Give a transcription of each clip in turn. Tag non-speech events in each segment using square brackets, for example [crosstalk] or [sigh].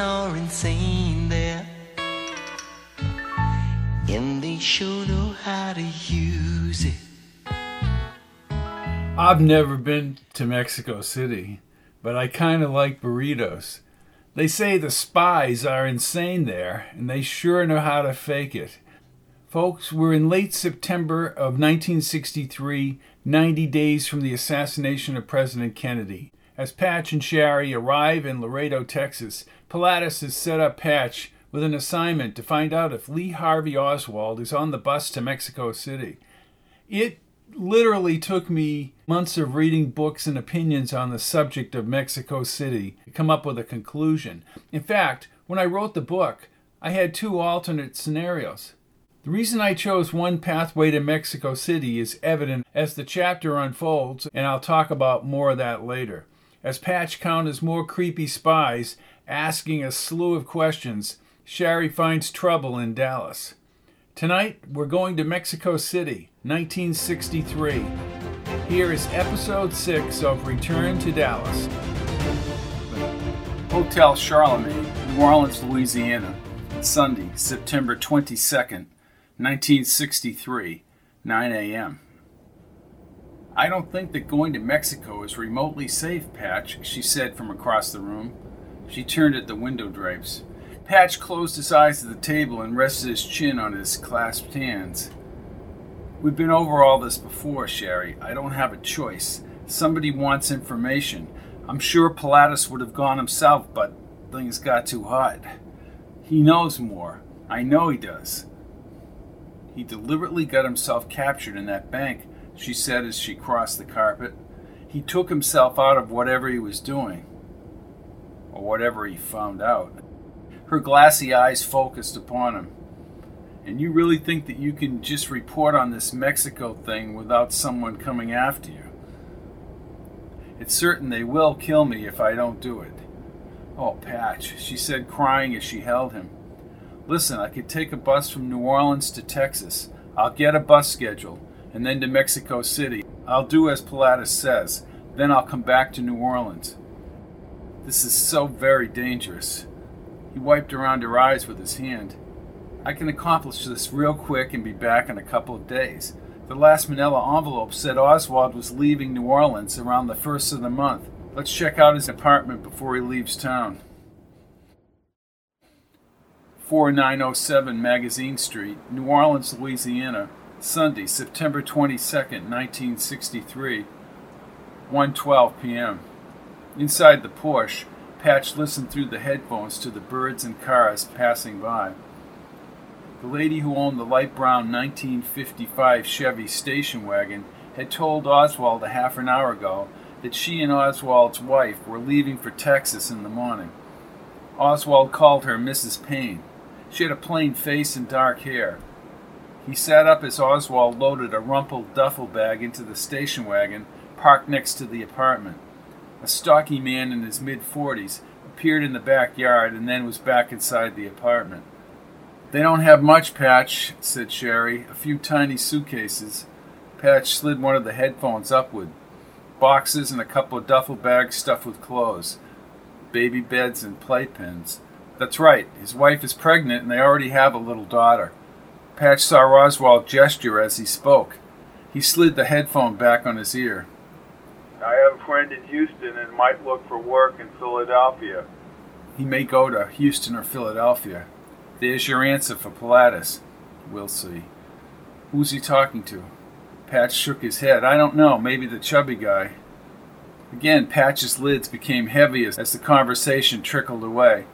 Are insane there, and they sure know how to use it. I've never been to Mexico City, but I kind of like burritos. They say the spies are insane there, and they sure know how to fake it. Folks, we're in late September of 1963, 90 days from the assassination of President Kennedy. As Patch and Shari arrive in Laredo, Texas, Pilatus has set up Patch with an assignment to find out if Lee Harvey Oswald is on the bus to Mexico City. It literally took me months of reading books and opinions on the subject of Mexico City to come up with a conclusion. In fact, when I wrote the book, I had two alternate scenarios. The reason I chose one pathway to Mexico City is evident as the chapter unfolds, and I'll talk about more of that later. As Patch counters more creepy spies asking a slew of questions, Shari finds trouble in Dallas. Tonight, we're going to Mexico City, 1963. Here is episode 6 of Return to Dallas. Hotel Charlemagne, New Orleans, Louisiana, Sunday, September 22nd, 1963, 9 a.m. I don't think that going to Mexico is remotely safe, Patch, she said from across the room. She turned at the window drapes. Patch closed his eyes at the table and rested his chin on his clasped hands. We've been over all this before, Shari. I don't have a choice. Somebody wants information. I'm sure Pilatus would have gone himself, but things got too hot. He knows more. I know he does. He deliberately got himself captured in that bank, she said as she crossed the carpet. He took himself out of whatever he was doing, or whatever he found out. Her glassy eyes focused upon him. And you really think that you can just report on this Mexico thing without someone coming after you? It's certain they will kill me if I don't do it. Oh, Patch, she said, crying as she held him. Listen, I could take a bus from New Orleans to Texas. I'll get a bus schedule, and then to Mexico City. I'll do as Pilatus says. Then I'll come back to New Orleans. This is so very dangerous. He wiped around her eyes with his hand. I can accomplish this real quick and be back in a couple of days. The last manila envelope said Oswald was leaving New Orleans around the first of the month. Let's check out his apartment before he leaves town. 4907 Magazine Street, New Orleans, Louisiana, Sunday, September 22nd, 1963, 1:12 p.m. Inside the Porsche, Patch listened through the headphones to the birds and cars passing by. The lady who owned the light brown 1955 Chevy station wagon had told Oswald a half an hour ago that she and Oswald's wife were leaving for Texas in the morning. Oswald called her Mrs. Paine. She had a plain face and dark hair. He sat up as Oswald loaded a rumpled duffel bag into the station wagon parked next to the apartment. A stocky man in his mid forties appeared in the backyard and then was back inside the apartment. They don't have much, Patch, said Sherry. A few tiny suitcases. Patch slid one of the headphones upward. Boxes and a couple of duffel bags stuffed with clothes. Baby beds and playpens. That's right, his wife is pregnant and they already have a little daughter. Patch saw Oswald gesture as he spoke. He slid the headphone back on his ear. I have a friend in Houston and might look for work in Philadelphia. He may go to Houston or Philadelphia. There's your answer for Pilatus. We'll see. Who's he talking to? Patch shook his head. I don't know. Maybe the chubby guy. Again, Patch's lids became heavy as the conversation trickled away.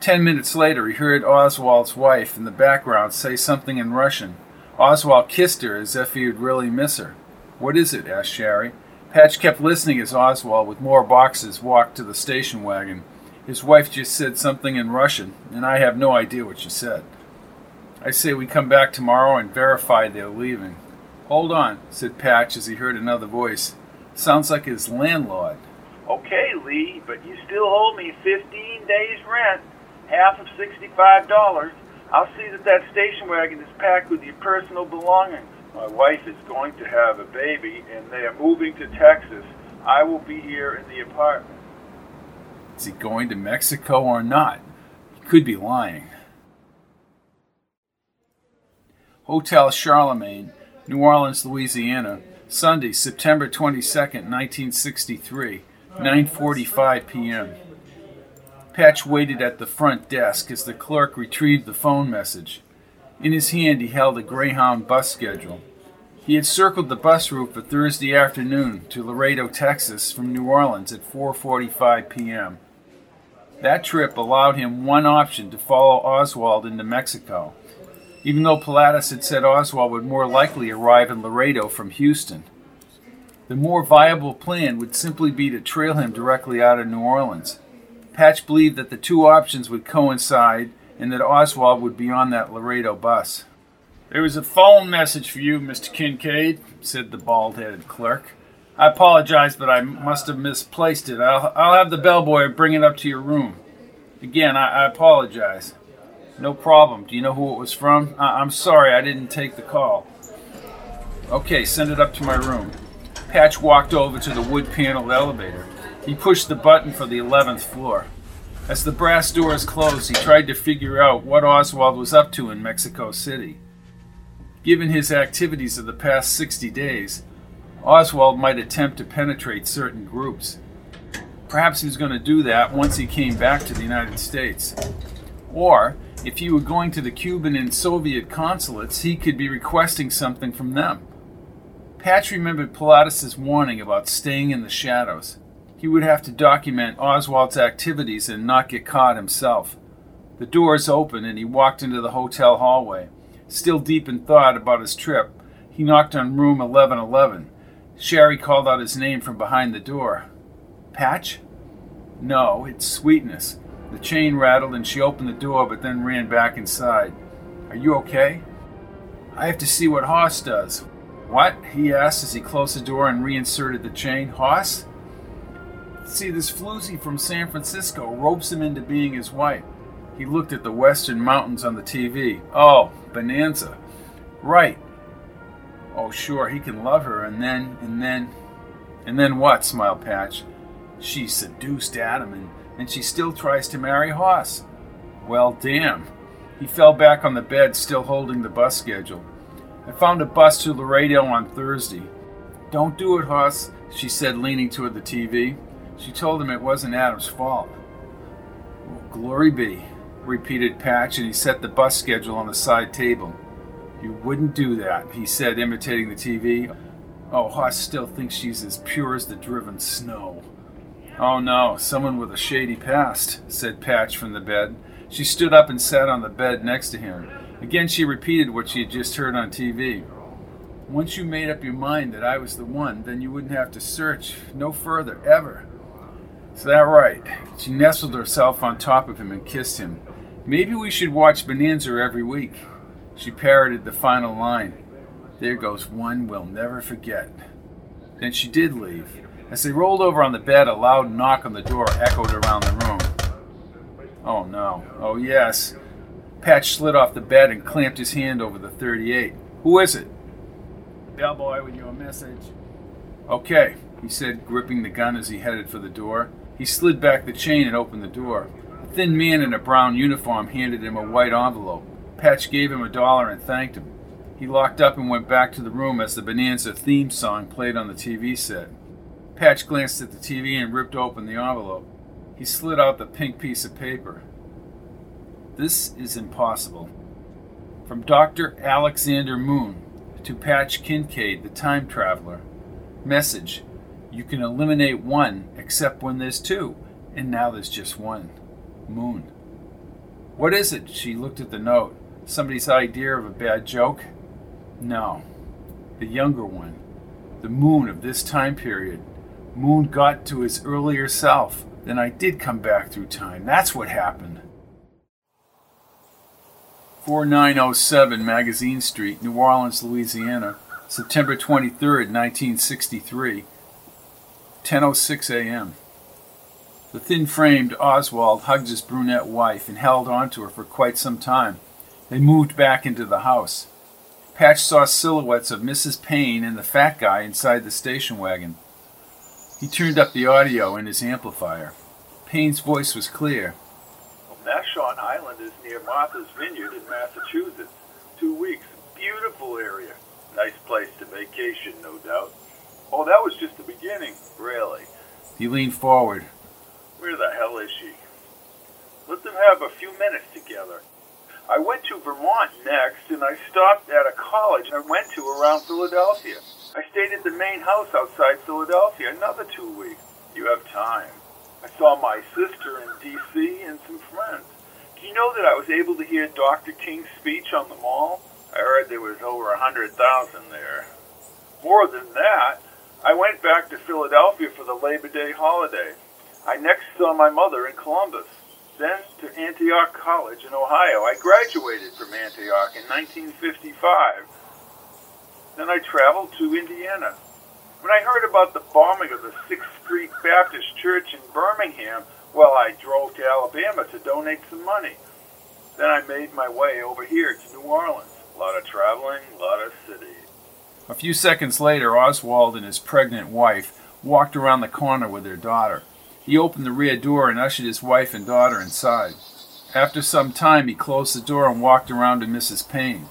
Ten minutes later, he heard Oswald's wife in the background say something in Russian. Oswald kissed her as if he would really miss her. What is it? asked Shari. Patch kept listening as Oswald, with more boxes, walked to the station wagon. His wife just said something in Russian, and I have no idea what she said. I say we come back tomorrow and verify they're leaving. Hold on, said Patch as he heard another voice. Sounds like his landlord. Okay, Lee, but you still owe me 15 days' rent, half of $65. I'll see that that station wagon is packed with your personal belongings. My wife is going to have a baby, and they are moving to Texas. I will be here in the apartment. Is he going to Mexico or not? He could be lying. Hotel Charlemagne, New Orleans, Louisiana, Sunday, September 22nd, 1963, 9:45 p.m. Patch waited at the front desk as the clerk retrieved the phone message. In his hand, he held a Greyhound bus schedule. He had circled the bus route for Thursday afternoon to Laredo, Texas from New Orleans at 4:45 p.m. That trip allowed him one option to follow Oswald into Mexico, even though Pilatus had said Oswald would more likely arrive in Laredo from Houston. The more viable plan would simply be to trail him directly out of New Orleans. Patch believed that the two options would coincide and that Oswald would be on that Laredo bus. There was a phone message for you, Mr. Kincaid, said the bald headed clerk. I apologize, but I must have misplaced it. I'll, I'll have the bellboy bring it up to your room. Again, I, I apologize. No problem. Do you know who it was from? I, I'm sorry I didn't take the call. Okay, send it up to my room. Patch walked over to the wood paneled elevator. He pushed the button for the 11th floor. As the brass doors closed, he tried to figure out what Oswald was up to in Mexico City. Given his activities of the past 60 days, Oswald might attempt to penetrate certain groups. Perhaps he was going to do that once he came back to the United States. Or, if he were going to the Cuban and Soviet consulates, he could be requesting something from them. Patch remembered Pilatus's warning about staying in the shadows. He would have to document Oswald's activities and not get caught himself. The doors opened and he walked into the hotel hallway. Still deep in thought about his trip, he knocked on room 1111. Sherry called out his name from behind the door. Patch? No, it's Sweetness. The chain rattled and she opened the door but then ran back inside. Are you okay? I have to see what Hoss does. What? he asked as he closed the door and reinserted the chain. Hoss? See, this floozy from San Francisco ropes him into being his wife. He looked at the western mountains on the TV. Oh, Bonanza. Right. Oh, sure, he can love her, and then, and then. And then what? smiled Patch. She seduced Adam, and, and she still tries to marry Hoss. Well, damn. He fell back on the bed, still holding the bus schedule. I found a bus to Laredo on Thursday. Don't do it, Hoss, she said, leaning toward the TV. She told him it wasn't Adam's fault. Well, glory be, repeated Patch, and he set the bus schedule on the side table. You wouldn't do that, he said, imitating the TV. Oh, Hoss still thinks she's as pure as the driven snow. Oh no, someone with a shady past, said Patch from the bed. She stood up and sat on the bed next to him. Again, she repeated what she had just heard on TV. Once you made up your mind that I was the one, then you wouldn't have to search no further, ever. Is that right? She nestled herself on top of him and kissed him. Maybe we should watch Bonanza every week. She parroted the final line. There goes one we'll never forget. Then she did leave. As they rolled over on the bed, a loud knock on the door echoed around the room. Oh no. Oh yes. Patch slid off the bed and clamped his hand over the 38. Who is it? Bellboy with your message. Okay, he said, gripping the gun as he headed for the door. He slid back the chain and opened the door. A thin man in a brown uniform handed him a white envelope. Patch gave him a dollar and thanked him. He locked up and went back to the room as the Bonanza theme song played on the TV set. Patch glanced at the TV and ripped open the envelope. He slid out the pink piece of paper. This is impossible. From Dr. Alexander Moon to Patch Kincaid, the time traveler. Message You can eliminate one except when there's two, and now there's just one. Moon. What is it? She looked at the note. Somebody's idea of a bad joke? No. The younger one. the Moon of this time period. Moon got to his earlier self. Then I did come back through time. That's what happened. 4907 Magazine Street, New Orleans, Louisiana, September 23rd, 1963, 10:06 a.m. The thin-framed Oswald hugged his brunette wife and held onto her for quite some time. They moved back into the house. Patch saw silhouettes of Mrs. Paine and the fat guy inside the station wagon. He turned up the audio in his amplifier. Paine's voice was clear. Naushon Island is near Martha's Vineyard in Massachusetts. Two weeks. Beautiful area. Nice place to vacation, no doubt. Oh, that was just the beginning. Really. He leaned forward. Where the hell is she? Let them have a few minutes together. I went to Vermont next, and I stopped at a college I went to around Philadelphia. I stayed at the main house outside Philadelphia another two weeks. You have time. I saw my sister in D.C. and some friends. Do you know that I was able to hear Dr. King's speech on the mall? I heard there was over a hundred thousand there. More than that, I went back to Philadelphia for the Labor Day holiday. I next saw my mother in Columbus then to Antioch College in Ohio. I graduated from Antioch in 1955. Then I traveled to Indiana. When I heard about the bombing of the Sixth Street Baptist Church in Birmingham, well, I drove to Alabama to donate some money. Then I made my way over here to New Orleans. A lot of traveling, a lot of cities. A few seconds later, Oswald and his pregnant wife walked around the corner with their daughter. He opened the rear door and ushered his wife and daughter inside. After some time, he closed the door and walked around to Mrs. Paine.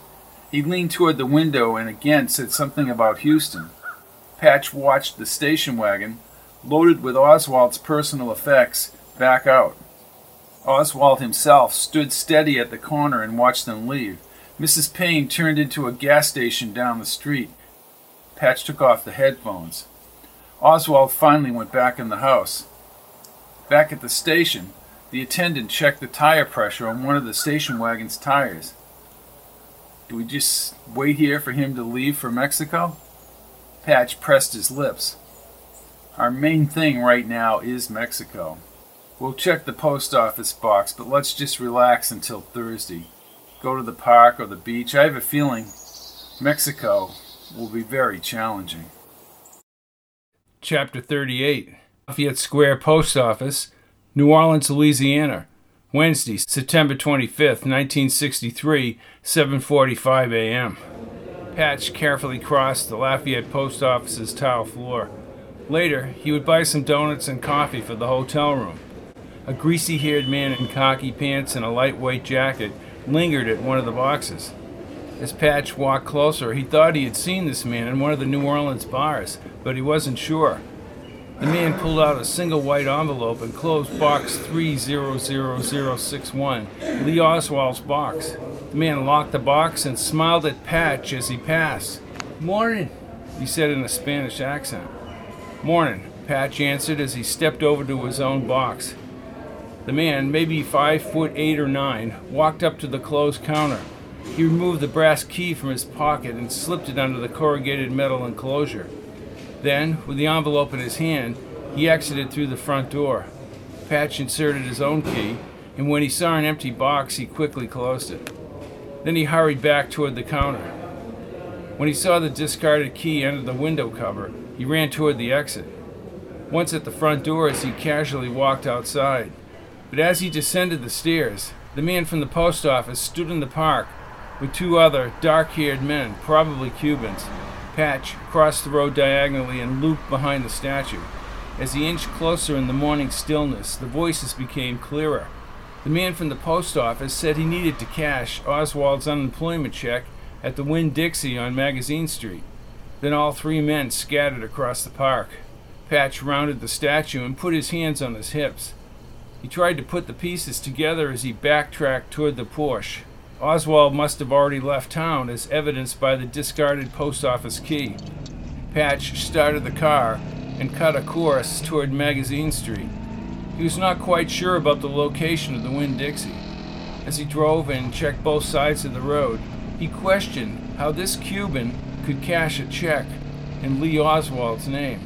He leaned toward the window and again said something about Houston. Patch watched the station wagon, loaded with Oswald's personal effects, back out. Oswald himself stood steady at the corner and watched them leave. Mrs. Paine turned into a gas station down the street. Patch took off the headphones. Oswald finally went back in the house. Back at the station, the attendant checked the tire pressure on one of the station wagon's tires. Do we just wait here for him to leave for Mexico? Patch pressed his lips. Our main thing right now is Mexico. We'll check the post office box, but let's just relax until Thursday. Go to the park or the beach. I have a feeling Mexico will be very challenging. Chapter 38 Lafayette Square Post Office, New Orleans, Louisiana. Wednesday, September 25th, 1963, 7:45 a.m. Patch carefully crossed the Lafayette Post Office's tile floor. Later, he would buy some donuts and coffee for the hotel room. A greasy-haired man in khaki pants and a lightweight jacket lingered at one of the boxes. As Patch walked closer, he thought he had seen this man in one of the New Orleans bars, but he wasn't sure. The man pulled out a single white envelope and closed box 300061, Lee Oswald's box. The man locked the box and smiled at Patch as he passed. Morning, he said in a Spanish accent. Morning, Patch answered as he stepped over to his own box. The man, maybe five foot eight or nine, walked up to the closed counter. He removed the brass key from his pocket and slipped it under the corrugated metal enclosure. Then, with the envelope in his hand, he exited through the front door. Patch inserted his own key, and when he saw an empty box, he quickly closed it. Then he hurried back toward the counter. When he saw the discarded key under the window cover, he ran toward the exit. Once at the front doors, he casually walked outside. But as he descended the stairs, the man from the post office stood in the park with two other dark haired men, probably Cubans. Patch crossed the road diagonally and looped behind the statue. As he inched closer in the morning stillness, the voices became clearer. The man from the post office said he needed to cash Oswald's unemployment check at the Winn Dixie on Magazine Street. Then all three men scattered across the park. Patch rounded the statue and put his hands on his hips. He tried to put the pieces together as he backtracked toward the Porsche. Oswald must have already left town, as evidenced by the discarded post office key. Patch started the car and cut a course toward Magazine Street. He was not quite sure about the location of the Winn Dixie. As he drove and checked both sides of the road, he questioned how this Cuban could cash a check in Lee Oswald's name.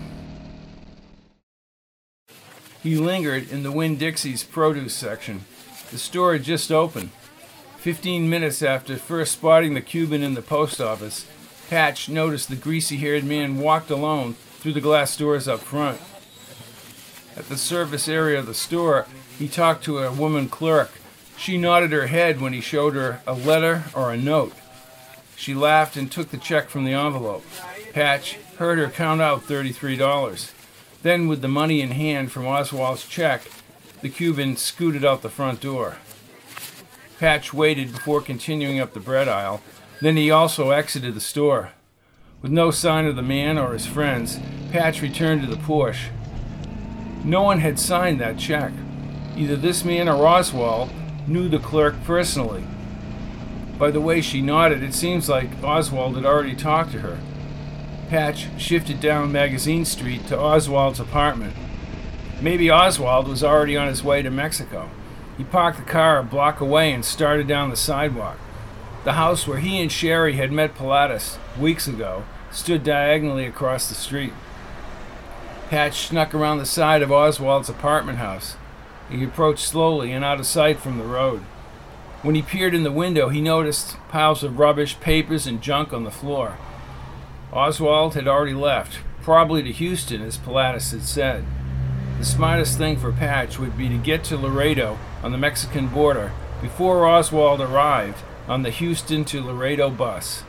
He lingered in the Winn Dixie's produce section. The store had just opened. Fifteen minutes after first spotting the Cuban in the post office, Patch noticed the greasy haired man walked alone through the glass doors up front. At the service area of the store, he talked to a woman clerk. She nodded her head when he showed her a letter or a note. She laughed and took the check from the envelope. Patch heard her count out $33. Then, with the money in hand from Oswald's check, the Cuban scooted out the front door. Patch waited before continuing up the bread aisle. Then he also exited the store. With no sign of the man or his friends, Patch returned to the Porsche. No one had signed that check. Either this man or Oswald knew the clerk personally. By the way she nodded, it seems like Oswald had already talked to her. Patch shifted down Magazine Street to Oswald's apartment. Maybe Oswald was already on his way to Mexico. He parked the car a block away and started down the sidewalk. The house where he and Sherry had met Pilatus weeks ago stood diagonally across the street. Patch snuck around the side of Oswald's apartment house. He approached slowly and out of sight from the road. When he peered in the window, he noticed piles of rubbish, papers, and junk on the floor. Oswald had already left, probably to Houston, as Pilatus had said. The smartest thing for Patch would be to get to Laredo on the Mexican border before Oswald arrived on the Houston to Laredo bus.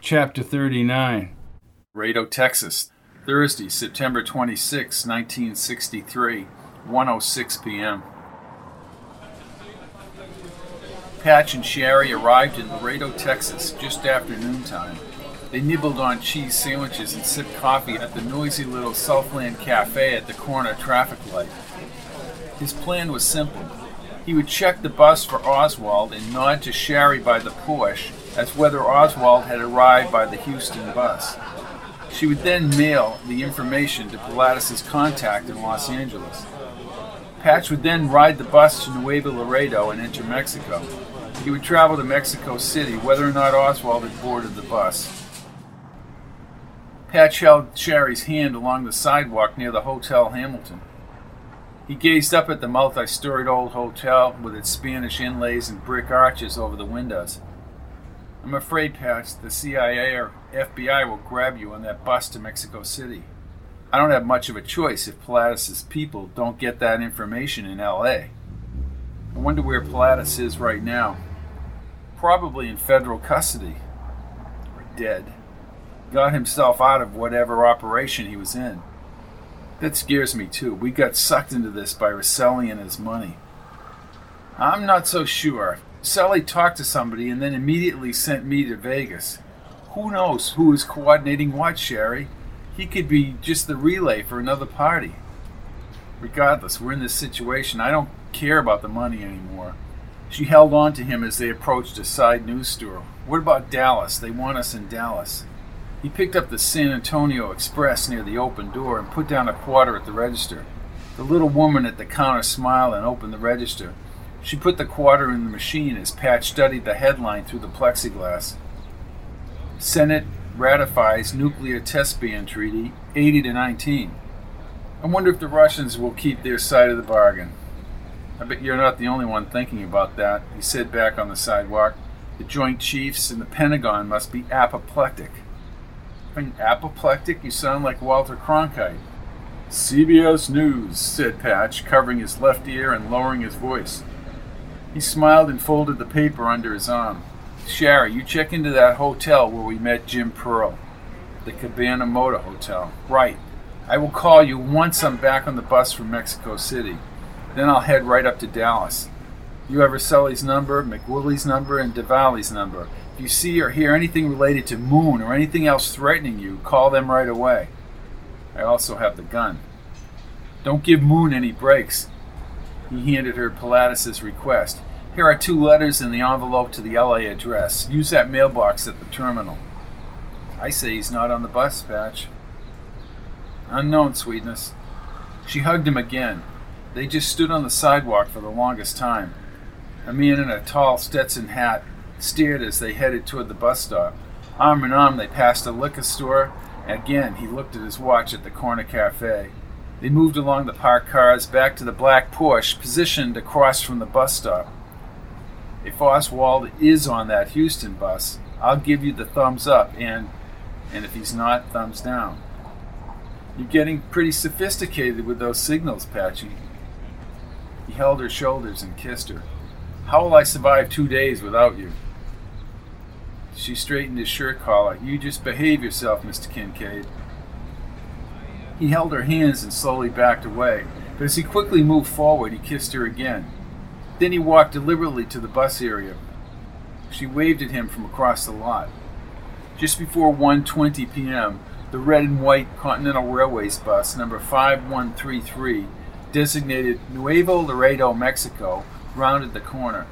Chapter 39 Laredo, Texas, Thursday, September 26, 1963, 1:06 p.m. Patch and Sherry arrived in Laredo, Texas just after noontime. They nibbled on cheese sandwiches and sipped coffee at the noisy little Southland Cafe at the corner traffic light. His plan was simple. He would check the bus for Oswald and nod to Sherry by the Porsche as whether Oswald had arrived by the Houston bus. She would then mail the information to Pilatus's contact in Los Angeles. Patch would then ride the bus to Nuevo Laredo and enter Mexico. He would travel to Mexico City whether or not Oswald had boarded the bus. Patch held Sherry's hand along the sidewalk near the Hotel Hamilton. He gazed up at the multi storied old hotel with its Spanish inlays and brick arches over the windows. I'm afraid, Patch, the CIA or FBI will grab you on that bus to Mexico City. I don't have much of a choice if Pilatus's people don't get that information in LA. I wonder where Pilatus is right now. Probably in federal custody. Or dead got himself out of whatever operation he was in. That scares me too. We got sucked into this by Rosselli and his money. I'm not so sure. Sully talked to somebody and then immediately sent me to Vegas. Who knows who is coordinating what, Sherry? He could be just the relay for another party. Regardless, we're in this situation. I don't care about the money anymore. She held on to him as they approached a side news store. What about Dallas? They want us in Dallas. He picked up the San Antonio Express near the open door and put down a quarter at the register. The little woman at the counter smiled and opened the register. She put the quarter in the machine as Pat studied the headline through the plexiglass. Senate ratifies nuclear test ban treaty 80 to 19. I wonder if the Russians will keep their side of the bargain. I bet you're not the only one thinking about that, he said back on the sidewalk. The Joint Chiefs and the Pentagon must be apoplectic apoplectic? You sound like Walter Cronkite. CBS News, said Patch, covering his left ear and lowering his voice. He smiled and folded the paper under his arm. Sherry, you check into that hotel where we met Jim Pearl, the Cabana Motor Hotel. Right. I will call you once I'm back on the bus from Mexico City. Then I'll head right up to Dallas. You have Rosselli's number, McWillie's number, and DeValley's number. If you see or hear anything related to Moon or anything else threatening you, call them right away. I also have the gun. Don't give Moon any breaks. He handed her Pilatus's request. Here are two letters in the envelope to the LA address. Use that mailbox at the terminal. I say he's not on the bus, Patch. Unknown, sweetness. She hugged him again. They just stood on the sidewalk for the longest time. A man in a tall Stetson hat steered as they headed toward the bus stop. Arm in arm, they passed a liquor store Again, he looked at his watch at the corner cafe. They moved along the parked cars back to the black Porsche positioned across from the bus stop. If Oswald is on that Houston bus, I'll give you the thumbs up, and and if he's not, thumbs down. You're getting pretty sophisticated with those signals, Patchy. He held her shoulders and kissed her. How will I survive two days without you? She straightened his shirt collar. You just behave yourself, Mr. Kincaid. He held her hands and slowly backed away, but as he quickly moved forward, he kissed her again. Then he walked deliberately to the bus area. She waved at him from across the lot. Just before 1:20 p.m., the red and white Continental Trailways bus number 5133, designated Nuevo Laredo, Mexico, rounded the corner.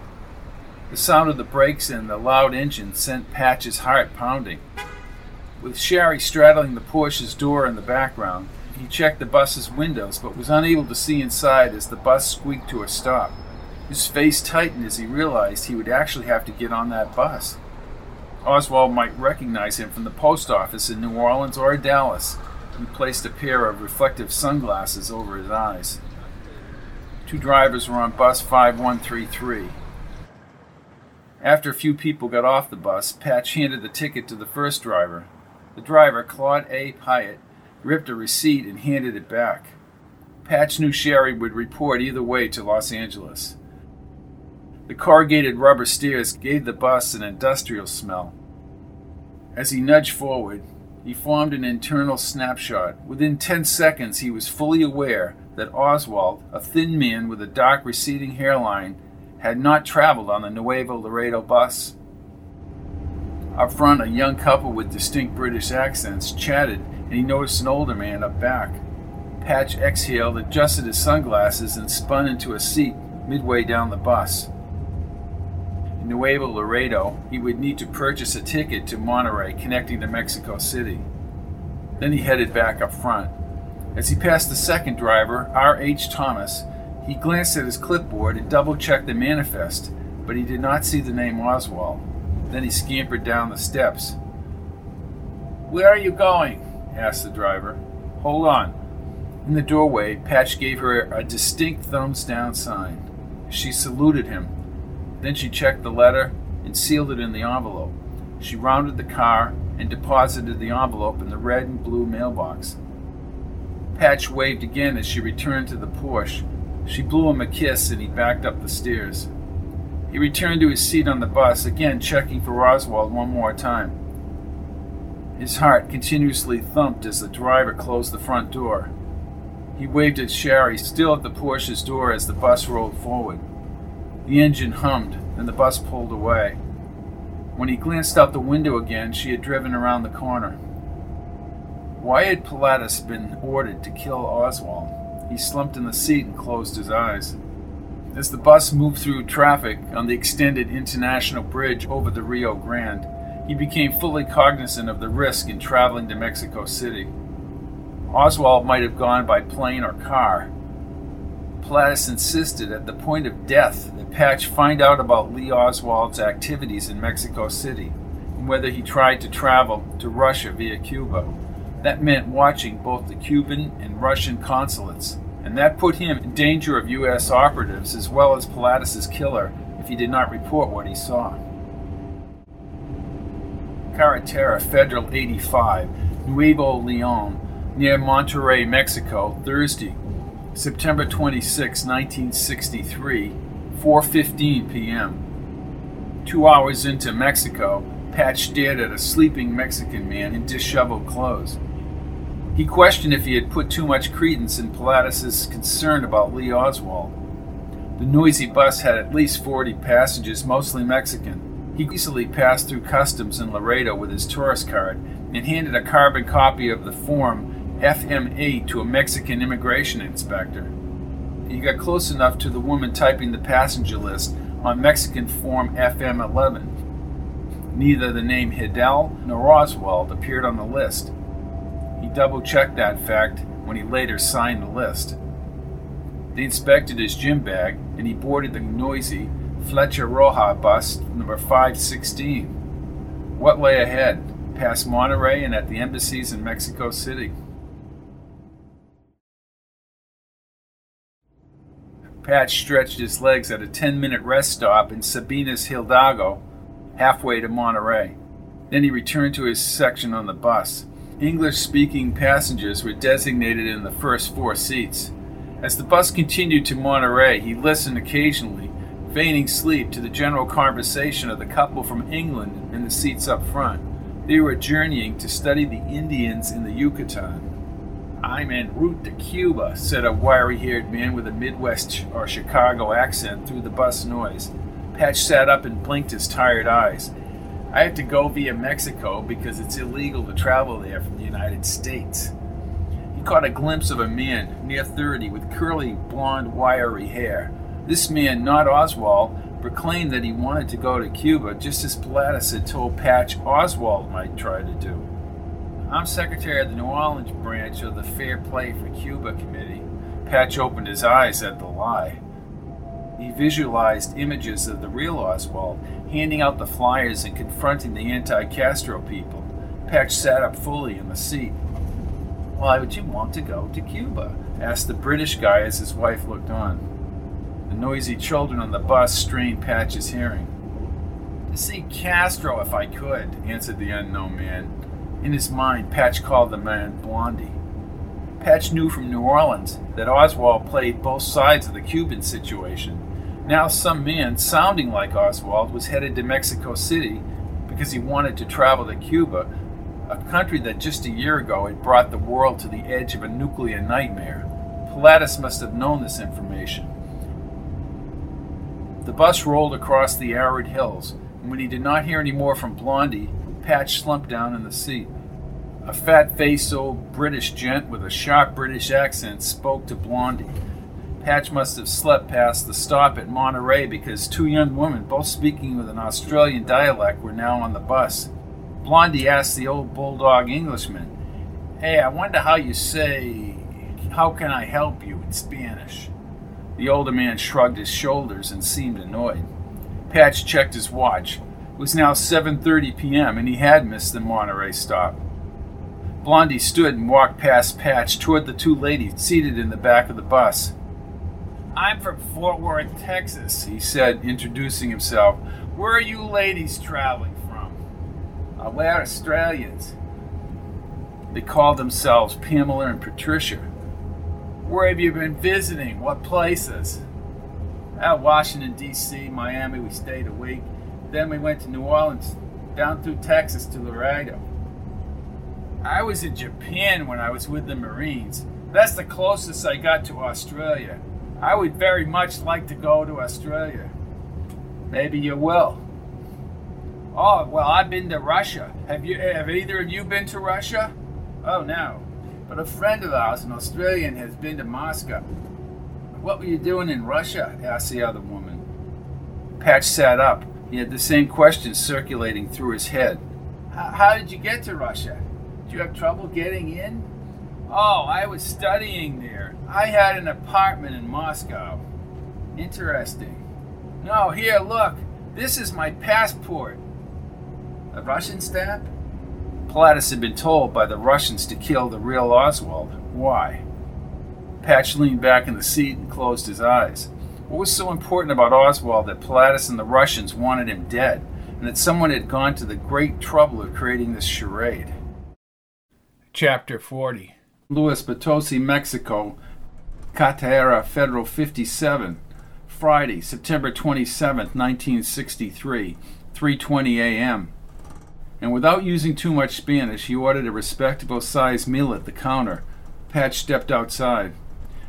The sound of the brakes and the loud engine sent Patch's heart pounding. With Sherry straddling the Porsche's door in the background, he checked the bus's windows but was unable to see inside as the bus squeaked to a stop. His face tightened as he realized he would actually have to get on that bus. Oswald might recognize him from the post office in New Orleans or Dallas. He placed a pair of reflective sunglasses over his eyes. Two drivers were on bus 5133. After a few people got off the bus, Patch handed the ticket to the first driver. The driver, Claude A. Pyatt, ripped a receipt and handed it back. Patch knew Sherry would report either way to Los Angeles. The corrugated rubber stairs gave the bus an industrial smell. As he nudged forward, he formed an internal snapshot. Within ten seconds, he was fully aware that Oswald, a thin man with a dark receding hairline, had not traveled on the Nuevo Laredo bus. Up front, a young couple with distinct British accents chatted, and he noticed an older man up back. Patch exhaled, adjusted his sunglasses, and spun into a seat midway down the bus. In Nuevo Laredo, he would need to purchase a ticket to Monterrey connecting to Mexico City. Then he headed back up front. As he passed the second driver, R.H. Thomas, he glanced at his clipboard and double checked the manifest, but he did not see the name Oswald. Then he scampered down the steps. Where are you going? asked the driver. Hold on. In the doorway, Patch gave her a distinct thumbs down sign. She saluted him then she checked the letter and sealed it in the envelope. She rounded the car and deposited the envelope in the red and blue mailbox. Patch waved again as she returned to the Porsche. She blew him a kiss and he backed up the stairs. He returned to his seat on the bus, again checking for Oswald one more time. His heart continuously thumped as the driver closed the front door. He waved at Sherry, still at the Porsche's door, as the bus rolled forward. The engine hummed, and the bus pulled away. When he glanced out the window again, she had driven around the corner. Why had Pilatus been ordered to kill Oswald? He slumped in the seat and closed his eyes. As the bus moved through traffic on the extended international bridge over the Rio Grande, he became fully cognizant of the risk in traveling to Mexico City. Oswald might have gone by plane or car, Pilatus insisted at the point of death that Patch find out about Lee Oswald's activities in Mexico City and whether he tried to travel to Russia via Cuba. That meant watching both the Cuban and Russian consulates, and that put him in danger of U.S. operatives as well as Pilatus's killer if he did not report what he saw. Carretera Federal 85, Nuevo Leon, near Monterrey, Mexico, Thursday, September 26, 1963, 4:15 p.m. 2 hours into Mexico, Patch stared at a sleeping Mexican man in disheveled clothes. He questioned if he had put too much credence in Pilatus's concern about Lee Oswald. The noisy bus had at least 40 passengers, mostly Mexican. He easily passed through customs in Laredo with his tourist card and handed a carbon copy of the form FM8 to a Mexican immigration inspector. He got close enough to the woman typing the passenger list on Mexican form FM11. Neither the name Hidell nor Oswald appeared on the list. He double checked that fact when he later signed the list. They inspected his gym bag and he boarded the noisy Flecha Roja bus number 516. What lay ahead? past Monterrey and at the embassies in Mexico City. Patch stretched his legs at a 10 minute rest stop in Sabinas Hidalgo, halfway to Monterrey. Then he returned to his section on the bus. English speaking passengers were designated in the first four seats. As the bus continued to Monterrey, he listened occasionally, feigning sleep, to the general conversation of the couple from England in the seats up front. They were journeying to study the Indians in the Yucatan. I'm en route to Cuba, said a wiry haired man with a Midwest or Chicago accent through the bus noise. Patch sat up and blinked his tired eyes. I have to go via Mexico because it's illegal to travel there from the United States. He caught a glimpse of a man near 30 with curly, blond, wiry hair. This man, not Oswald, proclaimed that he wanted to go to Cuba just as Pilatus had told Patch Oswald might try to do. I'm secretary of the New Orleans branch of the Fair Play for Cuba Committee. Patch opened his eyes at the lie. He visualized images of the real Oswald handing out the flyers and confronting the anti Castro people. Patch sat up fully in the seat. Why would you want to go to Cuba? asked the British guy as his wife looked on. The noisy children on the bus strained Patch's hearing. To see Castro if I could, answered the unknown man. In his mind, Patch called the man Blondie. Patch knew from New Orleans that Oswald played both sides of the Cuban situation. Now, some man sounding like Oswald was headed to Mexico City because he wanted to travel to Cuba, a country that just a year ago had brought the world to the edge of a nuclear nightmare. Pilatus must have known this information. The bus rolled across the arid hills, and when he did not hear any more from Blondie, Patch slumped down in the seat. A fat faced old British gent with a sharp British accent spoke to Blondie. Patch must have slept past the stop at Monterrey because two young women, both speaking with an Australian dialect, were now on the bus. Blondie asked the old bulldog Englishman, Hey, I wonder how you say, How can I help you in Spanish? The older man shrugged his shoulders and seemed annoyed. Patch checked his watch. It was now 7:30 p.m. and he had missed the Monterrey stop. Blondie stood and walked past Patch toward the two ladies seated in the back of the bus. I'm from Fort Worth, Texas, he said, introducing himself. Where are you ladies traveling from? Uh, we're Australians. They called themselves Pamela and Patricia. Where have you been visiting? What places? At Washington, D.C., Miami, we stayed a week. Then we went to New Orleans, down through Texas to Laredo. I was in Japan when I was with the Marines. That's the closest I got to Australia. I would very much like to go to Australia. Maybe you will. Oh, well, I've been to Russia. Have you have either of you been to Russia? Oh no. But a friend of ours, an Australian, has been to Moscow. What were you doing in Russia? asked the other woman. Patch sat up. He had the same question circulating through his head. How did you get to Russia? Did you have trouble getting in? Oh, I was studying there. I had an apartment in Moscow. Interesting. No, here, look. This is my passport. A Russian stamp? Pilatus had been told by the Russians to kill the real Oswald. Why? Patch leaned back in the seat and closed his eyes. What was so important about Oswald that Pilatus and the Russians wanted him dead, and that someone had gone to the great trouble of creating this charade? Chapter 40 Luis Potosi, Mexico, Carretera Federal 57, Friday, September 27, 1963, 3:20 a.m. And without using too much Spanish, he ordered a respectable sized meal at the counter. Patch stepped outside.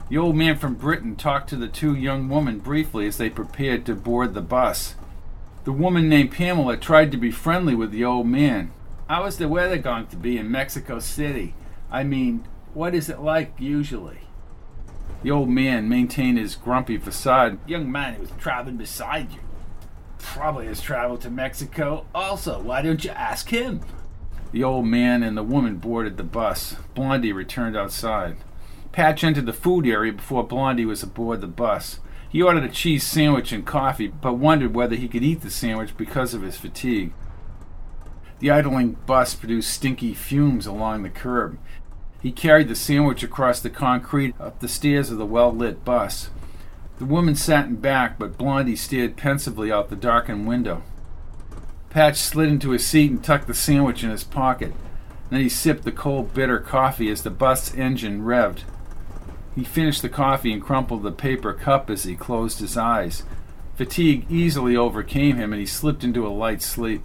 The old man from Britain talked to the two young women briefly as they prepared to board the bus. The woman named Pamela tried to be friendly with the old man. How is the weather going to be in Mexico City? I mean, what is it like usually? The old man maintained his grumpy facade. Young man who was traveling beside you probably has traveled to Mexico also. Why don't you ask him? The old man and the woman boarded the bus. Blondie returned outside. Patch entered the food area before Blondie was aboard the bus. He ordered a cheese sandwich and coffee, but wondered whether he could eat the sandwich because of his fatigue. The idling bus produced stinky fumes along the curb. He carried the sandwich across the concrete up the stairs of the well lit bus. The woman sat in back, but Blondie stared pensively out the darkened window. Patch slid into his seat and tucked the sandwich in his pocket. Then he sipped the cold, bitter coffee as the bus engine revved. He finished the coffee and crumpled the paper cup as he closed his eyes. Fatigue easily overcame him and he slipped into a light sleep.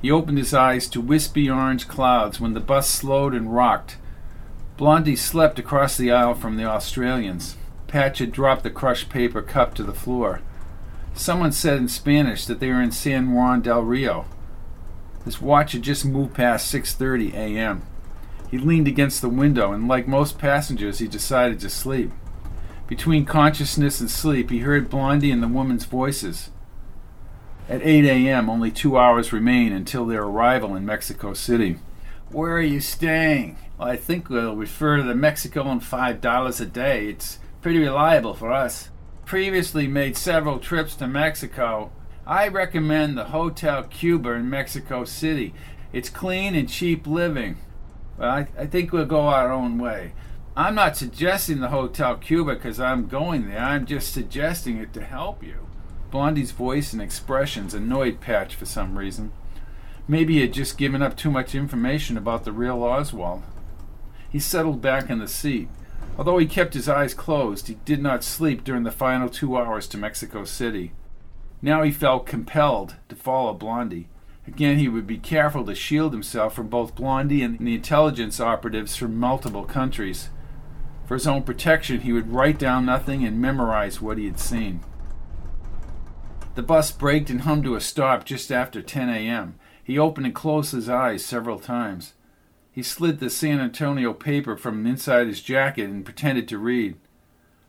He opened his eyes to wispy orange clouds when the bus slowed and rocked. Blondie slept across the aisle from the Australians. Patch had dropped the crushed paper cup to the floor. Someone said in Spanish that they were in San Juan del Rio. His watch had just moved past 6:30 a.m. He leaned against the window and like most passengers he decided to sleep. Between consciousness and sleep he heard Blondie and the woman's voices. At 8 a.m., only two hours remain until their arrival in Mexico City. Where are you staying? Well, I think we'll refer to the Mexico on $5 a day. It's pretty reliable for us. Previously made several trips to Mexico. I recommend the Hotel Cuba in Mexico City. It's clean and cheap living. Well, I, I think we'll go our own way. I'm not suggesting the Hotel Cuba because I'm going there. I'm just suggesting it to help you. Blondie's voice and expressions annoyed Patch for some reason. Maybe he had just given up too much information about the real Oswald. He settled back in the seat. Although he kept his eyes closed, he did not sleep during the final two hours to Mexico City. Now he felt compelled to follow Blondie. Again, he would be careful to shield himself from both Blondie and the intelligence operatives from multiple countries. For his own protection, he would write down nothing and memorize what he had seen. The bus braked and hummed to a stop just after 10 a.m. He opened and closed his eyes several times. He slid the San Antonio paper from inside his jacket and pretended to read.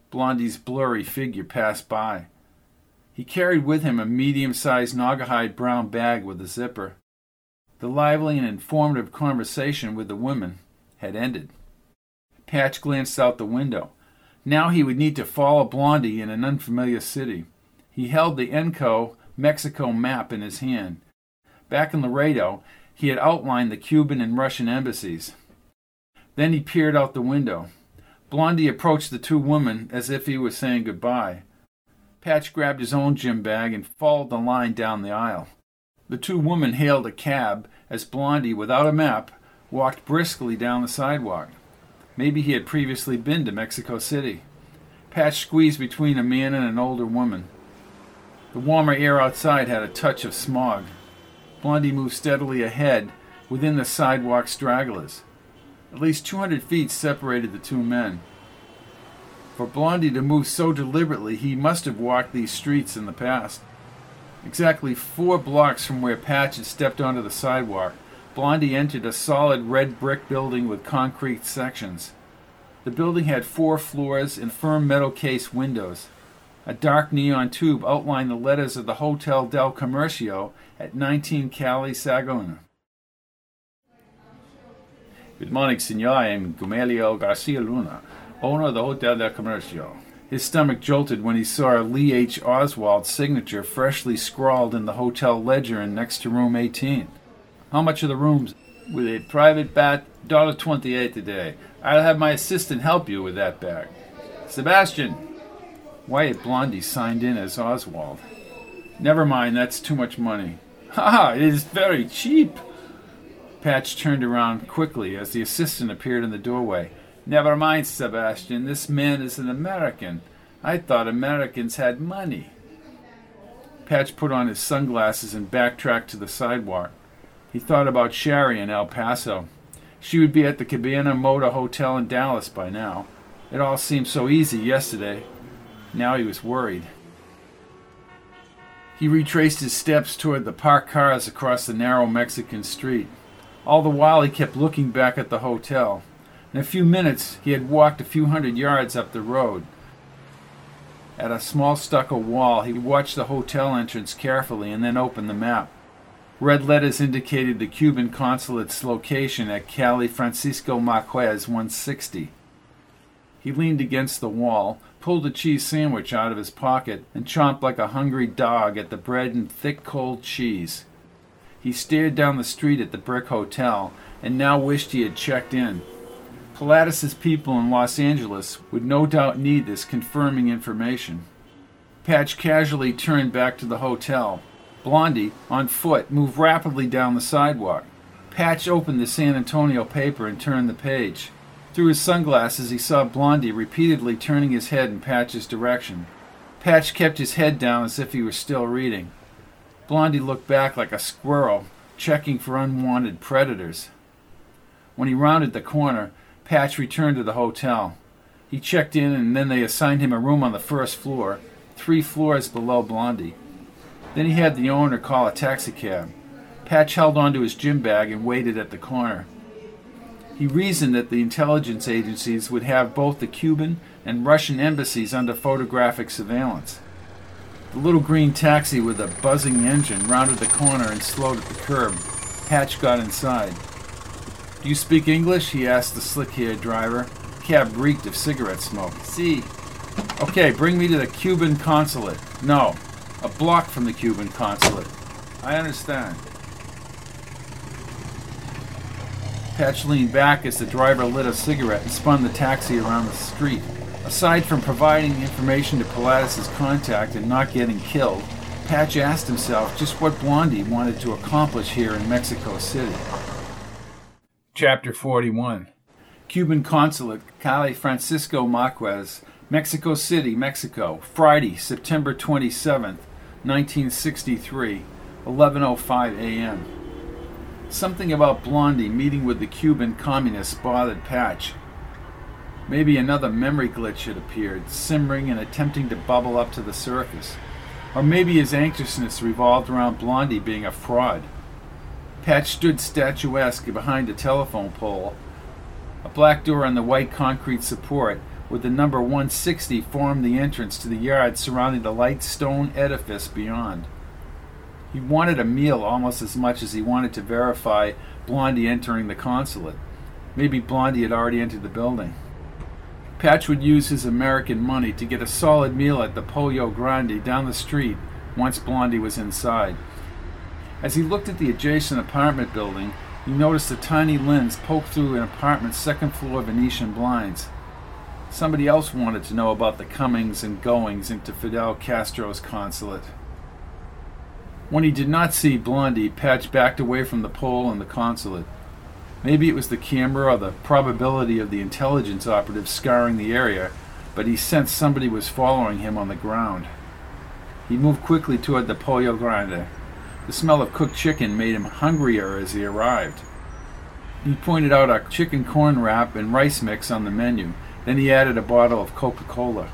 Blondie's blurry figure passed by. He carried with him a medium sized Naugahyde brown bag with a zipper. The lively and informative conversation with the women had ended. Patch glanced out the window. Now he would need to follow Blondie in an unfamiliar city. He held the ENCO Mexico map in his hand. Back in Laredo, he had outlined the Cuban and Russian embassies. Then he peered out the window. Blondie approached the two women as if he was saying goodbye. Patch grabbed his own gym bag and followed the line down the aisle. The two women hailed a cab as Blondie, without a map, walked briskly down the sidewalk. Maybe he had previously been to Mexico City. Patch squeezed between a man and an older woman. The warmer air outside had a touch of smog. Blondie moved steadily ahead within the sidewalk stragglers. At least 200 feet separated the two men. For Blondie to move so deliberately, he must have walked these streets in the past. Exactly four blocks from where Patch had stepped onto the sidewalk, Blondie entered a solid red brick building with concrete sections. The building had four floors and firm metal case windows. A dark neon tube outlined the letters of the Hotel del Comercio at 19 Calle Sahagun. Good morning, senor. I am Gamaliel Garcia Luna, owner of the Hotel del Comercio. His stomach jolted when he saw Lee H. Oswald's signature freshly scrawled in the hotel ledger and next to room 18. How much are the rooms? With a private bath, $1.28 day. I'll have my assistant help you with that bag. Sebastian, Wyatt Blondie signed in as Oswald. Never mind, that's too much money. Ha it is very cheap. Patch turned around quickly as the assistant appeared in the doorway. Never mind, Sebastian, this man is an American. I thought Americans had money. Patch put on his sunglasses and backtracked to the sidewalk. He thought about Sherry in El Paso. She would be at the Cabana Motor Hotel in Dallas by now. It all seemed so easy yesterday. Now he was worried. He retraced his steps toward the parked cars across the narrow Mexican street. All the while, he kept looking back at the hotel. In a few minutes, he had walked a few hundred yards up the road. At a small stucco wall, he watched the hotel entrance carefully and then opened the map. Red letters indicated the Cuban consulate's location at Calle Francisco Marquez 160. He leaned against the wall, pulled a cheese sandwich out of his pocket, and chomped like a hungry dog at the bread and thick cold cheese. He stared down the street at the brick hotel and now wished he had checked in. Pilatus's people in Los Angeles would no doubt need this confirming information. Patch casually turned back to the hotel. Blondie, on foot, moved rapidly down the sidewalk. Patch opened the San Antonio paper and turned the page. Through his sunglasses, he saw Blondie repeatedly turning his head in Patch's direction. Patch kept his head down as if he were still reading. Blondie looked back like a squirrel, checking for unwanted predators. When he rounded the corner, Patch returned to the hotel. He checked in and then they assigned him a room on the first floor, three floors below Blondie. Then he had the owner call a taxicab. Patch held onto his gym bag and waited at the corner. He reasoned that the intelligence agencies would have both the Cuban and Russian embassies under photographic surveillance. The little green taxi with a buzzing engine rounded the corner and slowed at the curb. Patch got inside. Do you speak English? he asked the slick haired driver. The cab reeked of cigarette smoke. See. Okay, bring me to the Cuban consulate. No, a block from the Cuban consulate. I understand. Patch leaned back as the driver lit a cigarette and spun the taxi around the street. Aside from providing information to Pilatus's contact and not getting killed, Patch asked himself just what Blondie wanted to accomplish here in Mexico City. Chapter 41 Cuban Consulate, Calle Francisco Marquez, Mexico City, Mexico, Friday, September 27th, 1963, 11:05 a.m. Something about Blondie meeting with the Cuban communists bothered Patch. Maybe another memory glitch had appeared, simmering and attempting to bubble up to the surface. Or maybe his anxiousness revolved around Blondie being a fraud. Patch stood statuesque behind a telephone pole. A black door on the white concrete support with the number 160 formed the entrance to the yard surrounding the light stone edifice beyond. He wanted a meal almost as much as he wanted to verify Blondie entering the consulate. Maybe Blondie had already entered the building. Patch would use his American money to get a solid meal at the Pollo Grande down the street once Blondie was inside. As he looked at the adjacent apartment building, he noticed a tiny lens poke through an apartment's second floor Venetian blinds. Somebody else wanted to know about the comings and goings into Fidel Castro's consulate. When he did not see Blondie, Patch backed away from the pole and the consulate. Maybe it was the camera or the probability of the intelligence operative scouring the area, but he sensed somebody was following him on the ground. He moved quickly toward the Pollo Grande. The smell of cooked chicken made him hungrier as he arrived. He pointed out a chicken corn wrap and rice mix on the menu then he added a bottle of Coca Cola.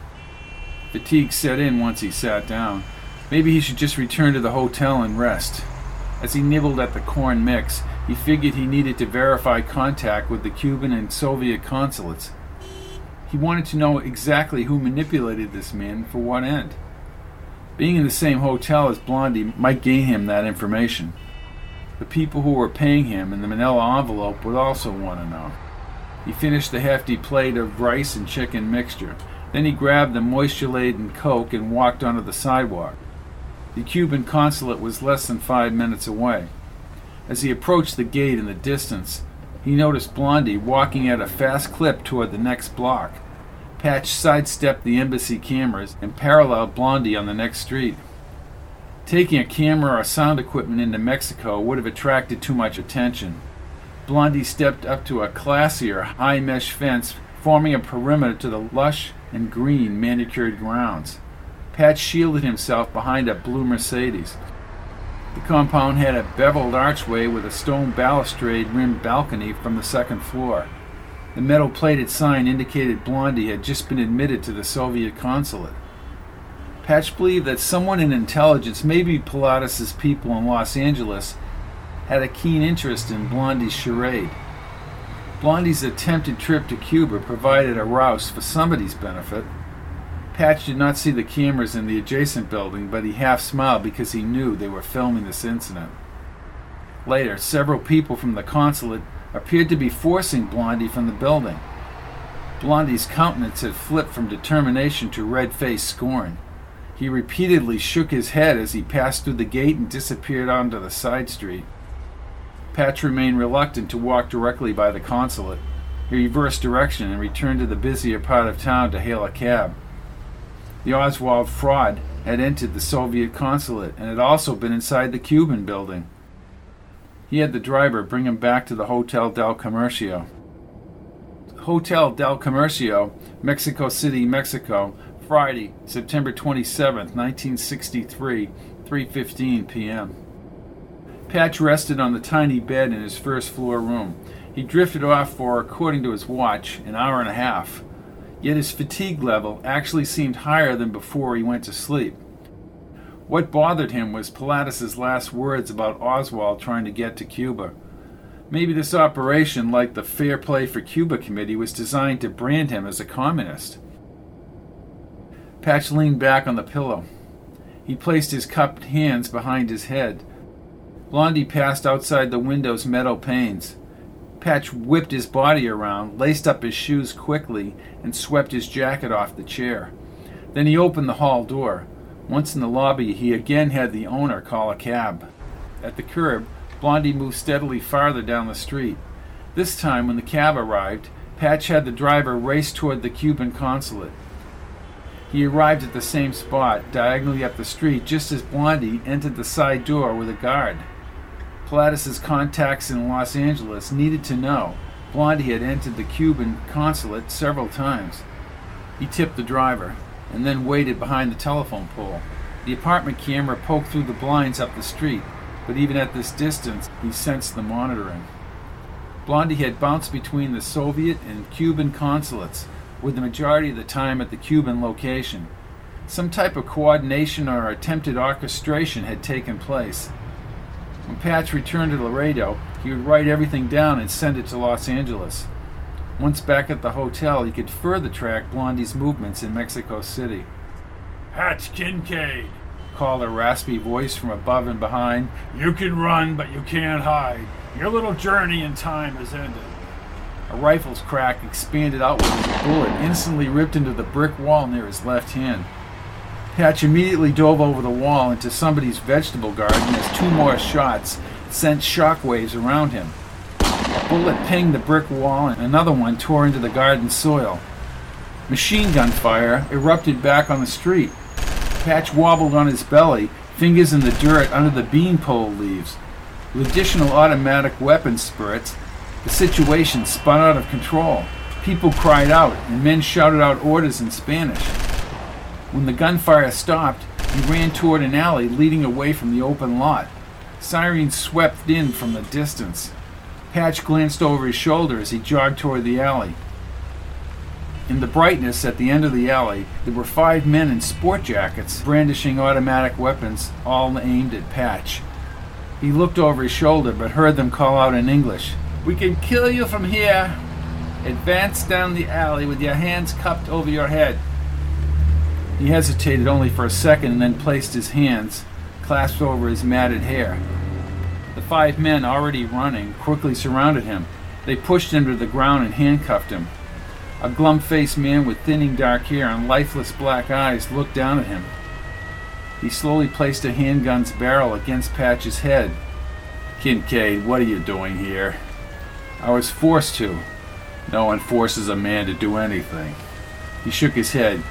Fatigue set in once he sat down. Maybe he should just return to the hotel and rest. As he nibbled at the corn mix, he figured he needed to verify contact with the Cuban and Soviet consulates. He wanted to know exactly who manipulated this man for what end. Being in the same hotel as Blondie might gain him that information. The people who were paying him in the manila envelope would also want to know. He finished the hefty plate of rice and chicken mixture. Then he grabbed the moisture laden Coke and walked onto the sidewalk. The Cuban consulate was less than five minutes away. As he approached the gate in the distance, he noticed Blondie walking at a fast clip toward the next block. Patch sidestepped the embassy cameras and paralleled Blondie on the next street. Taking a camera or sound equipment into Mexico would have attracted too much attention. Blondie stepped up to a classier high mesh fence forming a perimeter to the lush and green manicured grounds. Pat shielded himself behind a blue Mercedes. The compound had a beveled archway with a stone balustrade rimmed balcony from the second floor. The metal plated sign indicated Blondie had just been admitted to the Soviet consulate. Patch believed that someone in intelligence, maybe Pilatus's people in Los Angeles, had a keen interest in Blondie's charade. Blondie's attempted trip to Cuba provided a rouse for somebody's benefit. Patch did not see the cameras in the adjacent building, but he half smiled because he knew they were filming this incident. Later, several people from the consulate appeared to be forcing Blondie from the building. Blondie's countenance had flipped from determination to red faced scorn. He repeatedly shook his head as he passed through the gate and disappeared onto the side street. Patch remained reluctant to walk directly by the consulate. He reversed direction and returned to the busier part of town to hail a cab. The Oswald fraud had entered the Soviet consulate and had also been inside the Cuban building. He had the driver bring him back to the Hotel del Comercio. Hotel del Comercio, Mexico City, Mexico, Friday, September 27, 1963, 3:15 p.m. Patch rested on the tiny bed in his first floor room. He drifted off for, according to his watch, an hour and a half. Yet his fatigue level actually seemed higher than before he went to sleep. What bothered him was Pilatus's last words about Oswald trying to get to Cuba. Maybe this operation, like the Fair Play for Cuba Committee, was designed to brand him as a communist. Patch leaned back on the pillow. He placed his cupped hands behind his head. Blondie passed outside the window's metal panes. Patch whipped his body around, laced up his shoes quickly, and swept his jacket off the chair. Then he opened the hall door. Once in the lobby, he again had the owner call a cab. At the curb, Blondie moved steadily farther down the street. This time, when the cab arrived, Patch had the driver race toward the Cuban consulate. He arrived at the same spot, diagonally up the street, just as Blondie entered the side door with a guard. Pilatus's contacts in Los Angeles needed to know Blondie had entered the Cuban consulate several times. He tipped the driver and then waited behind the telephone pole. The apartment camera poked through the blinds up the street, but even at this distance, he sensed the monitoring. Blondie had bounced between the Soviet and Cuban consulates, with the majority of the time at the Cuban location. Some type of coordination or attempted orchestration had taken place. When Patch returned to Laredo, he would write everything down and send it to Los Angeles. Once back at the hotel, he could further track Blondie's movements in Mexico City. Patch Kincaid, called a raspy voice from above and behind. You can run, but you can't hide. Your little journey in time has ended. A rifle's crack expanded outward as a bullet instantly ripped into the brick wall near his left hand. Patch immediately dove over the wall into somebody's vegetable garden as two more shots sent shockwaves around him. A bullet pinged the brick wall and another one tore into the garden soil. Machine gun fire erupted back on the street. Patch wobbled on his belly, fingers in the dirt under the beanpole leaves. With additional automatic weapon spurts, the situation spun out of control. People cried out, and men shouted out orders in Spanish. When the gunfire stopped, he ran toward an alley leading away from the open lot. Sirens swept in from the distance. Patch glanced over his shoulder as he jogged toward the alley. In the brightness at the end of the alley, there were five men in sport jackets brandishing automatic weapons, all aimed at Patch. He looked over his shoulder but heard them call out in English We can kill you from here! Advance down the alley with your hands cupped over your head. He hesitated only for a second and then placed his hands clasped over his matted hair. The five men, already running, quickly surrounded him. They pushed him to the ground and handcuffed him. A glum faced man with thinning dark hair and lifeless black eyes looked down at him. He slowly placed a handgun's barrel against Patch's head. Kincaid, what are you doing here? I was forced to. No one forces a man to do anything. He shook his head.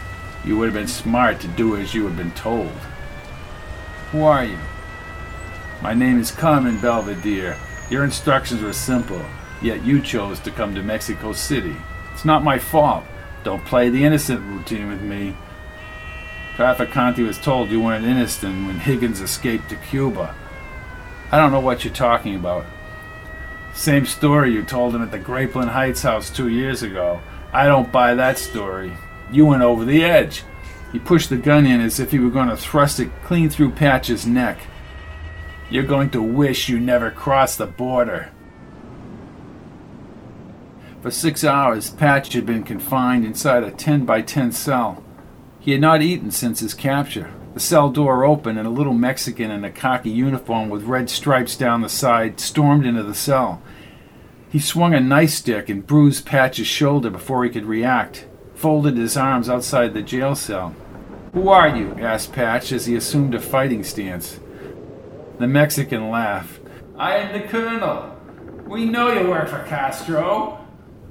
You would have been smart to do as you had been told. Who are you? My name is Carmen Belvedere. Your instructions were simple, yet you chose to come to Mexico City. It's not my fault. Don't play the innocent routine with me. Trafficante was told you weren't innocent when Higgins escaped to Cuba. I don't know what you're talking about. Same story you told him at the Grapeland Heights house two years ago. I don't buy that story. You went over the edge. He pushed the gun in as if he were going to thrust it clean through Patch's neck. You're going to wish you never crossed the border. For six hours, Patch had been confined inside a 10 by 10 cell. He had not eaten since his capture. The cell door opened, and a little Mexican in a khaki uniform with red stripes down the side stormed into the cell. He swung a knife stick and bruised Patch's shoulder before he could react folded his arms outside the jail cell. Who are you? asked Patch as he assumed a fighting stance. The Mexican laughed. I am the colonel. We know you work for Castro.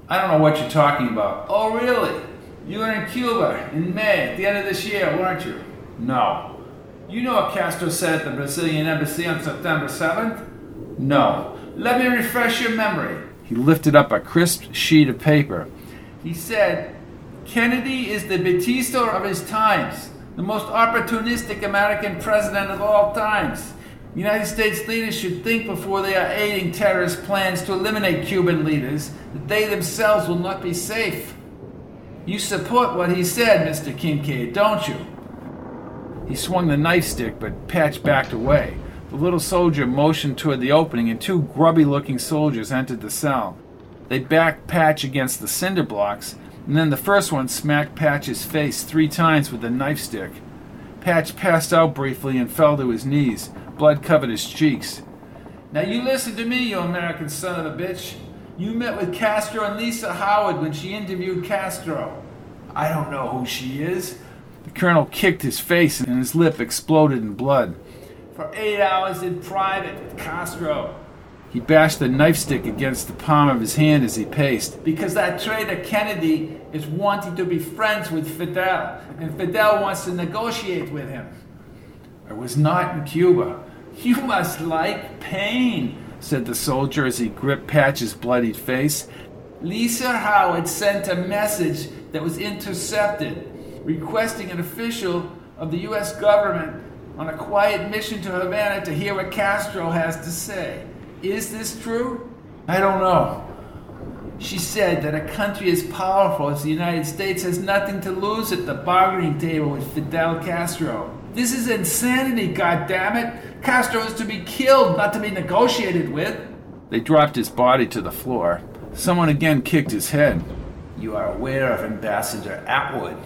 I don't know what you're talking about. Oh, really? You were in Cuba in May, at the end of this year, weren't you? No. You know what Castro said at the Brazilian embassy on September 7th? No. Let me refresh your memory. He lifted up a crisp sheet of paper. He said, Kennedy is the Batista of his times, the most opportunistic American president of all times. United States leaders should think before they are aiding terrorist plans to eliminate Cuban leaders that they themselves will not be safe. You support what he said, Mr. Kincaid, don't you? He swung the knife stick, but Patch backed away. The little soldier motioned toward the opening, and two grubby looking soldiers entered the cell. They backed Patch against the cinder blocks, and then the first one smacked Patch's face three times with the knife stick. Patch passed out briefly and fell to his knees. Blood covered his cheeks. Now you listen to me, you American son of a bitch. You met with Castro and Lisa Howard when she interviewed Castro. I don't know who she is. The colonel kicked his face and his lip exploded in blood. For eight hours in private with Castro. He bashed the knife stick against the palm of his hand as he paced. Because that traitor Kennedy is wanting to be friends with Fidel, and Fidel wants to negotiate with him. I was not in Cuba. You [laughs] must like pain, said the soldier as he gripped Patch's bloodied face. Lisa Howard sent a message that was intercepted, requesting an official of the U.S. government on a quiet mission to Havana to hear what Castro has to say. Is this true? I don't know. She said that a country as powerful as the United States has nothing to lose at the bargaining table with Fidel Castro. This is insanity, goddammit! Castro is to be killed, not to be negotiated with. They dropped his body to the floor. Someone again kicked his head. You are aware of Ambassador Attwood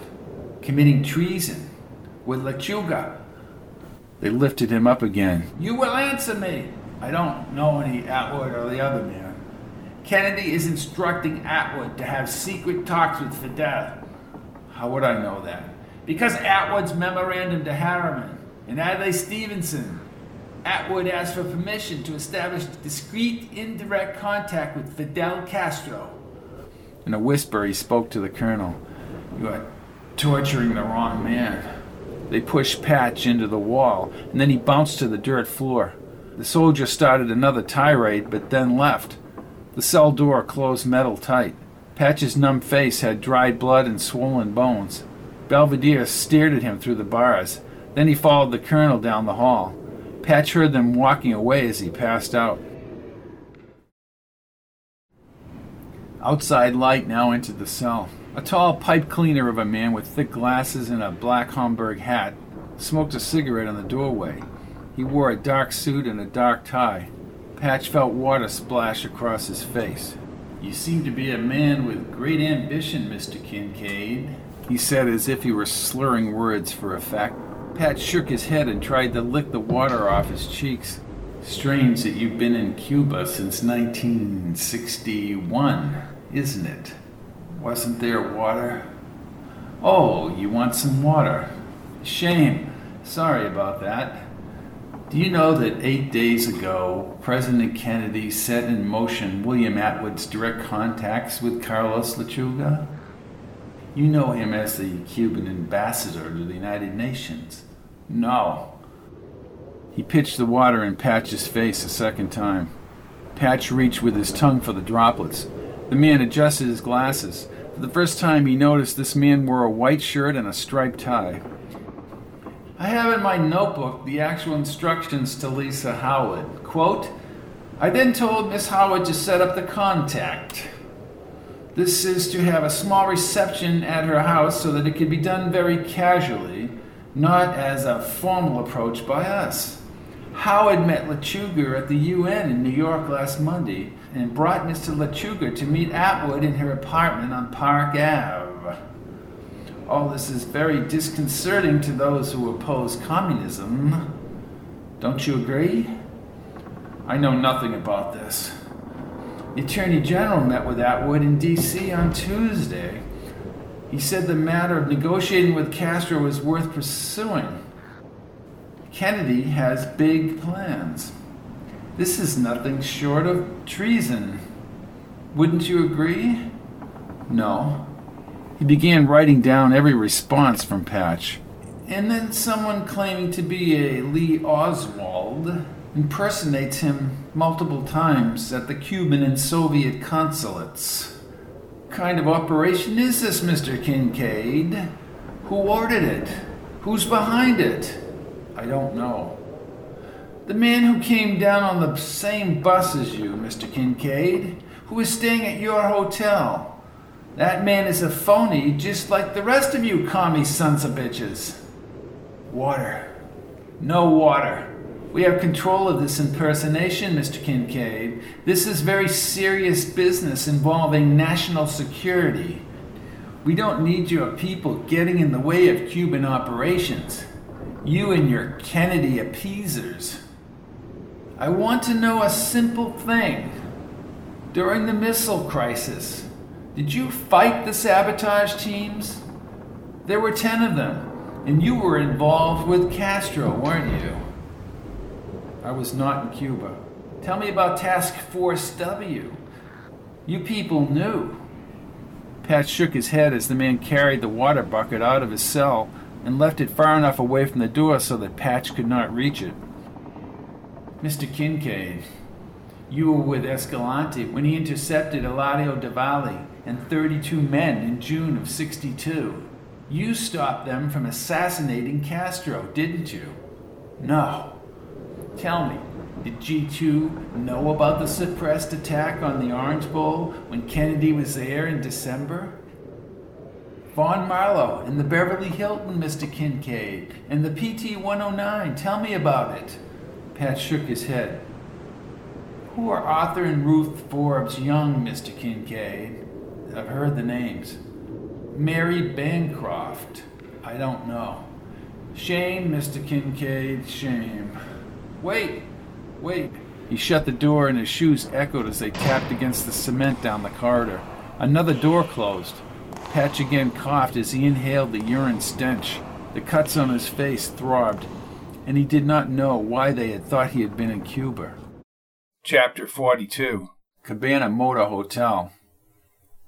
committing treason with Lechuga. They lifted him up again. You will answer me. I don't know any Attwood or the other man. Kennedy is instructing Attwood to have secret talks with Fidel. How would I know that? Because Attwood's memorandum to Harriman and Adlai Stevenson. Attwood asked for permission to establish discreet, indirect contact with Fidel Castro. In a whisper, he spoke to the colonel. You are torturing the wrong man. They pushed Patch into the wall, and then he bounced to the dirt floor. The soldier started another tirade, but then left. The cell door closed metal tight. Patch's numb face had dried blood and swollen bones. Belvedere stared at him through the bars. Then he followed the colonel down the hall. Patch heard them walking away as he passed out. Outside light now entered the cell. A tall pipe cleaner of a man with thick glasses and a black Homburg hat smoked a cigarette in the doorway. He wore a dark suit and a dark tie. Patch felt water splash across his face. You seem to be a man with great ambition, Mr. Kincaid, he said as if he were slurring words for effect. Patch shook his head and tried to lick the water off his cheeks. Strange that you've been in Cuba since 1961, isn't it? Wasn't there water? Oh, you want some water? Shame. Sorry about that. Do you know that eight days ago, President Kennedy set in motion William Attwood's direct contacts with Carlos Lechuga? You know him as the Cuban ambassador to the United Nations. No. He pitched the water in Patch's face a second time. Patch reached with his tongue for the droplets. The man adjusted his glasses. For the first time, he noticed this man wore a white shirt and a striped tie. I have in my notebook the actual instructions to Lisa Howard. Quote, I then told Miss Howard to set up the contact. This is to have a small reception at her house so that it can be done very casually, not as a formal approach by us. Howard met Lechuga at the UN in New York last Monday and brought Mr. Lechuga to meet Attwood in her apartment on Park Ave. All this is very disconcerting to those who oppose communism. Don't you agree? I know nothing about this. The Attorney General met with Attwood in D.C. on Tuesday. He said the matter of negotiating with Castro was worth pursuing. Kennedy has big plans. This is nothing short of treason. Wouldn't you agree? No. He began writing down every response from Patch. And then someone claiming to be a Lee Oswald impersonates him multiple times at the Cuban and Soviet consulates. Kind of operation is this, Mr. Kincaid? Who ordered it? Who's behind it? I don't know. The man who came down on the same bus as you, Mr. Kincaid, who is staying at your hotel. That man is a phony just like the rest of you commie sons of bitches. Water. No water. We have control of this impersonation, Mr. Kincaid. This is very serious business involving national security. We don't need your people getting in the way of Cuban operations. You and your Kennedy appeasers. I want to know a simple thing. During the missile crisis, did you fight the sabotage teams? There were 10 of them, and you were involved with Castro, weren't you? I was not in Cuba. Tell me about Task Force W. You people knew. Pat shook his head as the man carried the water bucket out of his cell and left it far enough away from the door so that Patch could not reach it. Mr. Kincaid, you were with Escalante when he intercepted Eladio Valle and 32 men in June of 62. You stopped them from assassinating Castro, didn't you? No. Tell me, did G2 know about the suppressed attack on the Orange Bowl when Kennedy was there in December? Vaughn Marlowe and the Beverly Hilton, Mr. Kincaid, and the PT 109. Tell me about it. Pat shook his head. Who are Arthur and Ruth Forbes Young, Mr. Kincaid? I've heard the names. Mary Bancroft. I don't know. Shame, Mr. Kincaid, shame. Wait, wait. He shut the door and his shoes echoed as they tapped against the cement down the corridor. Another door closed. Patch again coughed as he inhaled the urine stench. The cuts on his face throbbed, and he did not know why they had thought he had been in Cuba. Chapter 42 Cabana Motor Hotel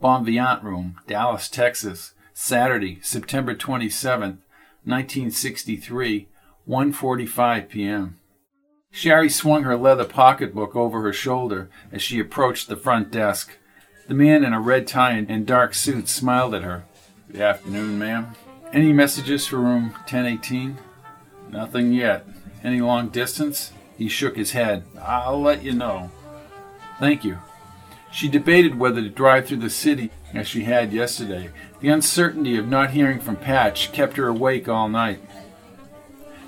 Bon Room, Dallas, Texas, Saturday, September 27th, 1963, 1:45 p.m. Shari swung her leather pocketbook over her shoulder as she approached the front desk. The man in a red tie and dark suit smiled at her. Good afternoon, ma'am. Any messages for room 1018? Nothing yet. Any long distance? He shook his head. I'll let you know. Thank you. She debated whether to drive through the city as she had yesterday. The uncertainty of not hearing from Patch kept her awake all night.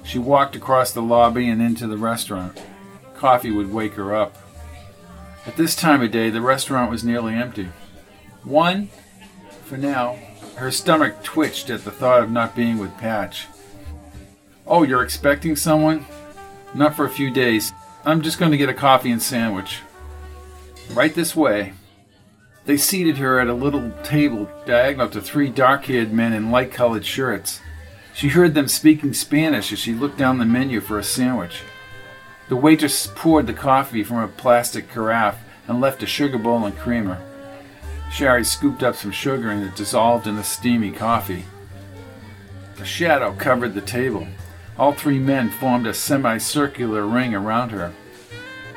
She walked across the lobby and into the restaurant. Coffee would wake her up. At this time of day, the restaurant was nearly empty. One, for now, her stomach twitched at the thought of not being with Patch. Oh, you're expecting someone? Not for a few days. I'm just going to get a coffee and sandwich. Right this way. They seated her at a little table diagonal to three dark haired men in light colored shirts. She heard them speaking Spanish as she looked down the menu for a sandwich. The waitress poured the coffee from a plastic carafe and left a sugar bowl and creamer. Shari scooped up some sugar and it dissolved in the steamy coffee. A shadow covered the table. All three men formed a semicircular ring around her.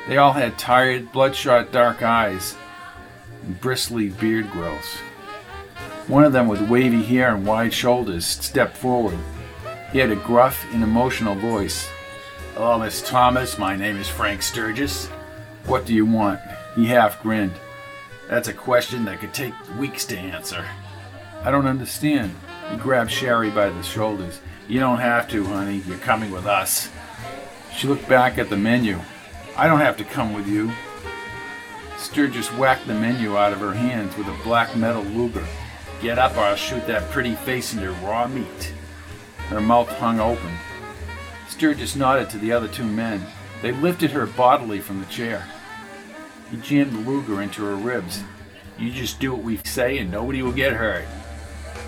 They all had tired, bloodshot dark eyes and bristly beard growths. One of them with wavy hair and wide shoulders stepped forward. He had a gruff and emotional voice. Hello, Miss Thomas. My name is Frank Sturgis. What do you want? He half grinned. That's a question that could take weeks to answer. I don't understand. He grabbed Shari by the shoulders. You don't have to, honey. You're coming with us. She looked back at the menu. I don't have to come with you. Sturgis whacked the menu out of her hands with a black metal Luger. Get up or I'll shoot that pretty face into raw meat. Her mouth hung open. Sturgis nodded to the other two men. They lifted her bodily from the chair. He jammed the Luger into her ribs. You just do what we say and nobody will get hurt.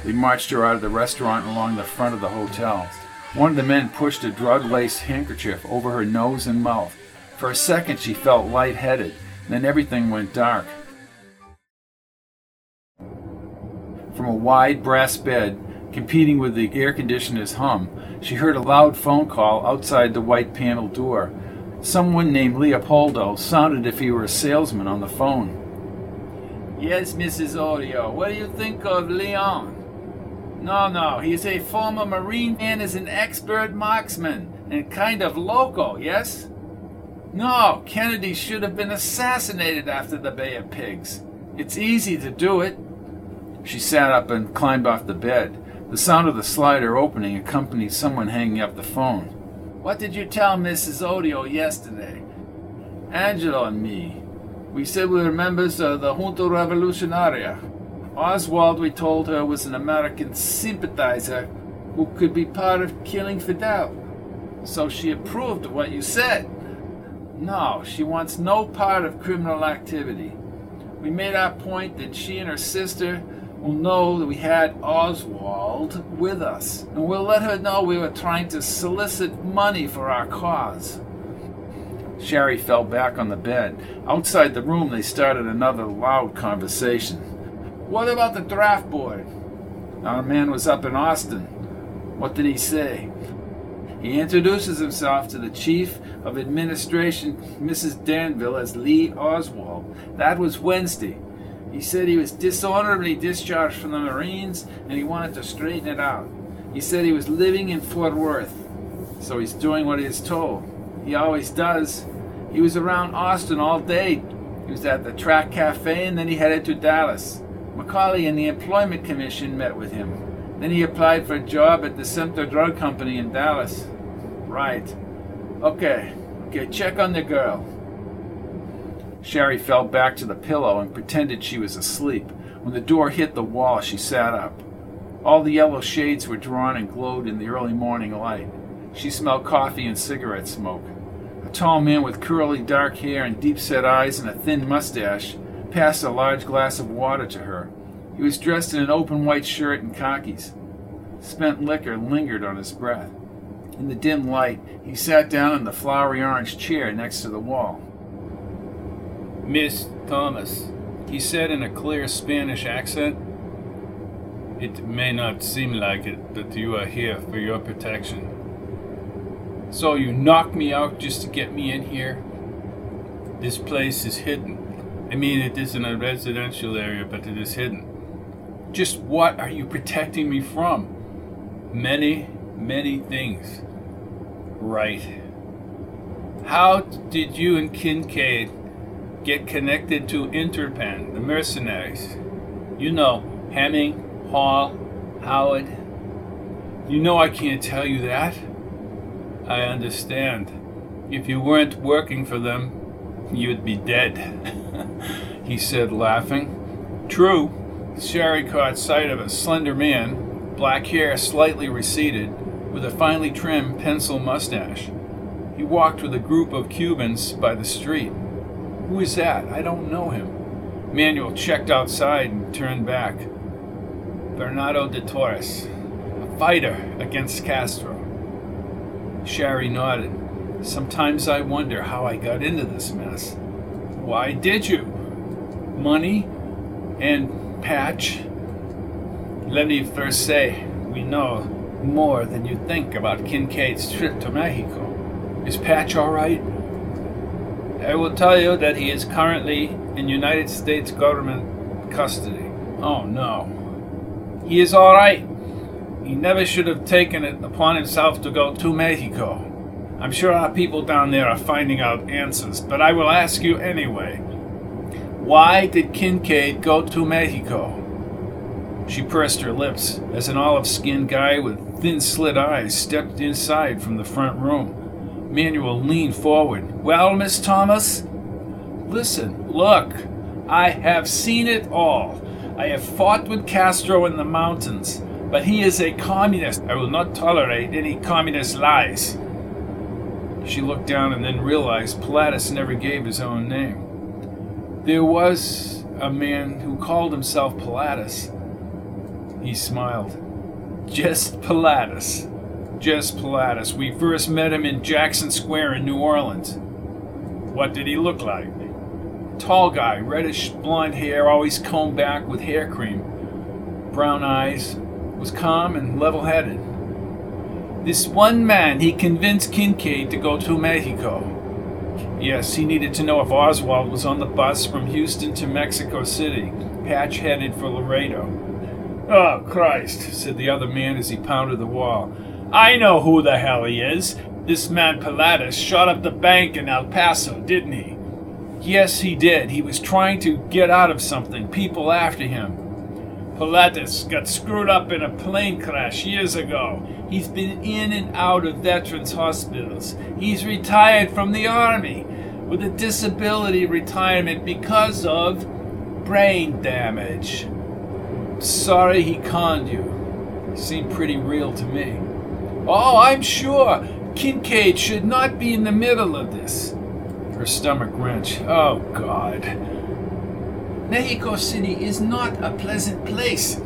They marched her out of the restaurant along the front of the hotel. One of the men pushed a drug laced handkerchief over her nose and mouth. For a second, she felt lightheaded, then everything went dark. From a wide brass bed, competing with the air conditioner's hum, she heard a loud phone call outside the white paneled door. Someone named Leopoldo sounded if he were a salesman on the phone. Yes, Mrs. Odio, what do you think of Leon? No, no, he's a former Marine and is an expert marksman and kind of loco, yes? No, Kennedy should have been assassinated after the Bay of Pigs. It's easy to do it. She sat up and climbed off the bed. The sound of the slider opening accompanied someone hanging up the phone. What did you tell Mrs. Odio yesterday? Angelo and me. We said we were members of the Junta Revolucionaria. Oswald, we told her, was an American sympathizer who could be part of killing Fidel. So she approved of what you said. No, she wants no part of criminal activity. We made our point that she and her sister will know that we had Oswald with us, and we'll let her know we were trying to solicit money for our cause. Sherry fell back on the bed. Outside the room, they started another loud conversation. What about the draft board? Our man was up in Austin. What did he say? He introduces himself to the chief of administration, Mrs. Danville, as Lee Oswald. That was Wednesday. He said he was dishonorably discharged from the Marines and he wanted to straighten it out. He said he was living in Fort Worth, so he's doing what he is told. He always does. He was around Austin all day. He was at the Track Cafe and then he headed to Dallas. Macaulay and the Employment Commission met with him. Then he applied for a job at the Sumter Drug Company in Dallas. Right. Okay. Okay, check on the girl. Sherry fell back to the pillow and pretended she was asleep. When the door hit the wall, she sat up. All the yellow shades were drawn and glowed in the early morning light. She smelled coffee and cigarette smoke. A tall man with curly dark hair and deep set eyes and a thin mustache passed a large glass of water to her. He was dressed in an open white shirt and khakis. Spent liquor lingered on his breath. In the dim light, he sat down in the flowery orange chair next to the wall. Miss Thomas, he said in a clear Spanish accent, it may not seem like it, but you are here for your protection. So you knock me out just to get me in here? This place is hidden. I mean, it isn't a residential area, but it is hidden. Just what are you protecting me from? Many, many things. Right. How did you and Kincaid get connected to Interpen, the mercenaries? You know, Hemming, Hall, Howard. You know I can't tell you that. I understand. If you weren't working for them, you'd be dead, [laughs] he said, laughing. True. Sherry caught sight of a slender man, black hair slightly receded, with a finely trimmed pencil mustache. He walked with a group of Cubans by the street. Who is that? I don't know him. Manuel checked outside and turned back. Bernardo de Torres, a fighter against Castro. Sherry nodded. Sometimes I wonder how I got into this mess. Why did you? Money and Patch? Let me first say, we know more than you think about Kincaid's trip to Mexico. Is Patch all right? I will tell you that he is currently in United States government custody. Oh no. He is all right. He never should have taken it upon himself to go to Mexico. I'm sure our people down there are finding out answers, but I will ask you anyway. Why did Kincaid go to Mexico? She pressed her lips as an olive skinned guy with thin slit eyes stepped inside from the front room. Manuel leaned forward. Well, Miss Thomas? Listen, look, I have seen it all. I have fought with Castro in the mountains. But he is a communist. I will not tolerate any communist lies. She looked down and then realized Pilatus never gave his own name. There was a man who called himself Pilatus. He smiled. Just Pilatus. Just Pilatus. We first met him in Jackson Square in New Orleans. What did he look like? Tall guy, reddish blonde hair, always combed back with hair cream. Brown eyes, was calm and level headed. This one man, he convinced Kincaid to go to Mexico. Yes, he needed to know if Oswald was on the bus from Houston to Mexico City, Patch headed for Laredo. Oh, Christ, said the other man as he pounded the wall. I know who the hell he is. This man Pilatus shot up the bank in El Paso, didn't he? Yes, he did. He was trying to get out of something, people after him. Pilatus got screwed up in a plane crash years ago. He's been in and out of veterans hospitals. He's retired from the army with a disability retirement because of brain damage. Sorry he conned you. Seemed pretty real to me. Oh, I'm sure. Kincaid should not be in the middle of this. Her stomach wrenched. Oh, God. Mexico City is not a pleasant place.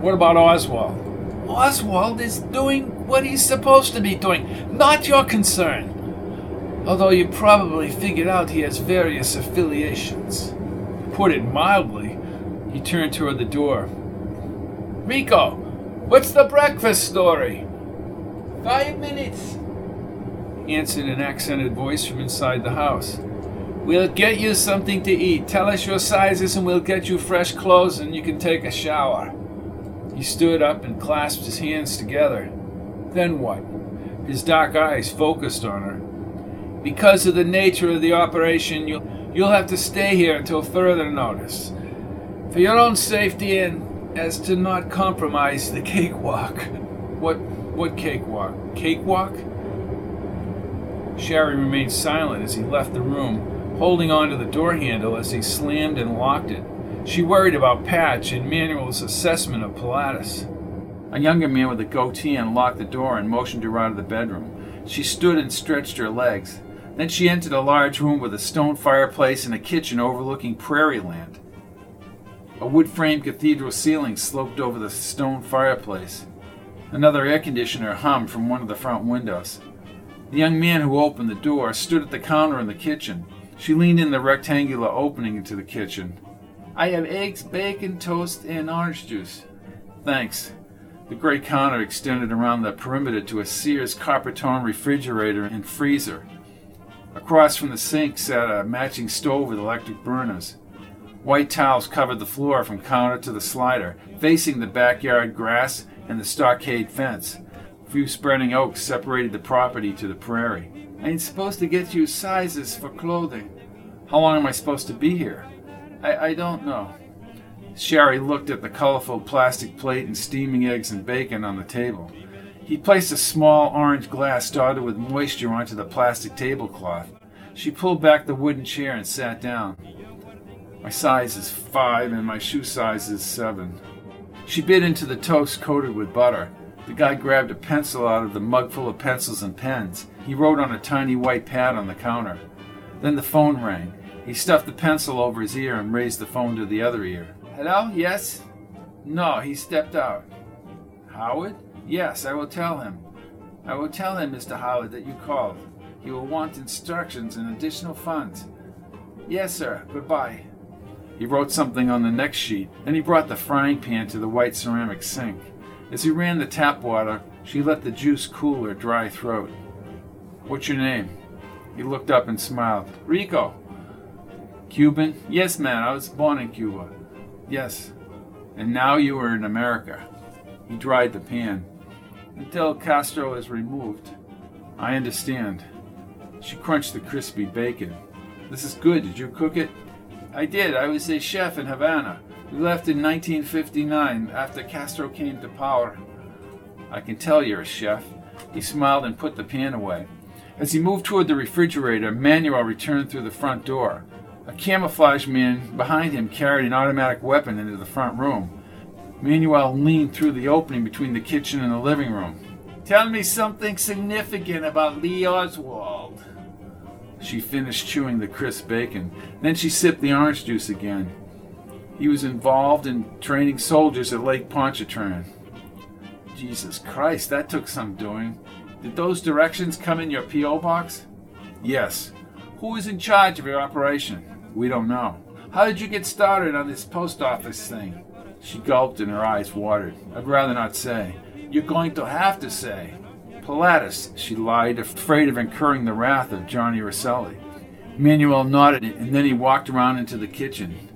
What about Oswald? Oswald is doing what he's supposed to be doing. Not your concern. Although you probably figured out he has various affiliations. Put it mildly. He turned toward the door. Rico, what's the breakfast story? Five minutes, answered an accented voice from inside the house. We'll get you something to eat. Tell us your sizes and we'll get you fresh clothes and you can take a shower. He stood up and clasped his hands together. Then what? His dark eyes focused on her. Because of the nature of the operation, you'll, you'll have to stay here until further notice. For your own safety and as to not compromise the cakewalk. What what cakewalk? Cakewalk? Sherry remained silent as he left the room, holding on to the door handle as he slammed and locked it. She worried about Patch and Manuel's assessment of Pilatus. A younger man with a goatee unlocked the door and motioned her out of the bedroom. She stood and stretched her legs. Then she entered a large room with a stone fireplace and a kitchen overlooking prairie land. A wood framed cathedral ceiling sloped over the stone fireplace. Another air conditioner hummed from one of the front windows. The young man who opened the door stood at the counter in the kitchen. She leaned in the rectangular opening into the kitchen. I have eggs, bacon, toast, and orange juice. Thanks. The great counter extended around the perimeter to a Sears tone refrigerator and freezer. Across from the sink sat a matching stove with electric burners. White towels covered the floor from counter to the slider, facing the backyard grass and the stockade fence. A few spreading oaks separated the property to the prairie. I'm supposed to get you sizes for clothing. How long am I supposed to be here? I, I don't know. Sherry looked at the colorful plastic plate and steaming eggs and bacon on the table. He placed a small orange glass dotted with moisture onto the plastic tablecloth. She pulled back the wooden chair and sat down. My size is five and my shoe size is seven. She bit into the toast coated with butter. The guy grabbed a pencil out of the mug full of pencils and pens. He wrote on a tiny white pad on the counter. Then the phone rang. He stuffed the pencil over his ear and raised the phone to the other ear. Hello? Yes? No, he stepped out. Howard? Yes, I will tell him. I will tell him, Mr. Howard, that you called. He will want instructions and additional funds. Yes, sir. Goodbye. He wrote something on the next sheet. Then he brought the frying pan to the white ceramic sink. As he ran the tap water, she let the juice cool her dry throat. What's your name? He looked up and smiled. Rico. Cuban? Yes, man, I was born in Cuba. Yes. And now you are in America. He dried the pan. Until Castro is removed. I understand. She crunched the crispy bacon. This is good. Did you cook it? I did. I was a chef in Havana. We left in 1959 after Castro came to power. I can tell you're a chef. He smiled and put the pan away. As he moved toward the refrigerator, Manuel returned through the front door. A camouflage man behind him carried an automatic weapon into the front room. Manuel leaned through the opening between the kitchen and the living room. Tell me something significant about Lee Oswald. She finished chewing the crisp bacon. Then she sipped the orange juice again. He was involved in training soldiers at Lake Pontchartrain. Jesus Christ, that took some doing. Did those directions come in your P.O. box? Yes. Who is in charge of your operation? We don't know. How did you get started on this post office thing? She gulped and her eyes watered. I'd rather not say. You're going to have to say. Pilatus, she lied, afraid of incurring the wrath of Johnny Rosselli. Manuel nodded and then he walked around into the kitchen.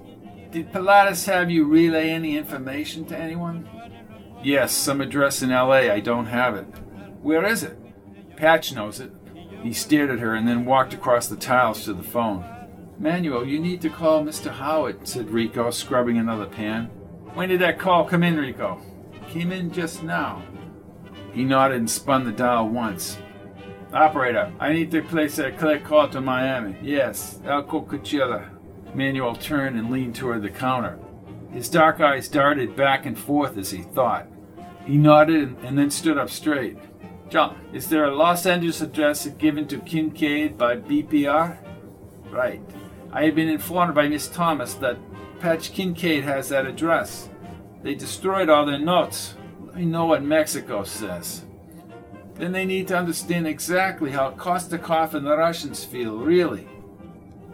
Did Pilatus have you relay any information to anyone? Yes, some address in LA. I don't have it. Where is it? Patch knows it. He stared at her and then walked across the tiles to the phone. Manuel, you need to call Mr. Howard, said Rico, scrubbing another pan. When did that call come in, Rico? Came in just now. He nodded and spun the dial once. Operator, I need to place a clear call to Miami. Yes, Elko Cuchilla. Manuel turned and leaned toward the counter. His dark eyes darted back and forth as he thought. He nodded and then stood up straight. John, is there a Los Angeles address given to Kincaid by BPR? Right. I have been informed by Miss Thomas that Patch Kincaid has that address. They destroyed all their notes. Me know what Mexico says. Then they need to understand exactly how Kostikov and the Russians feel, really.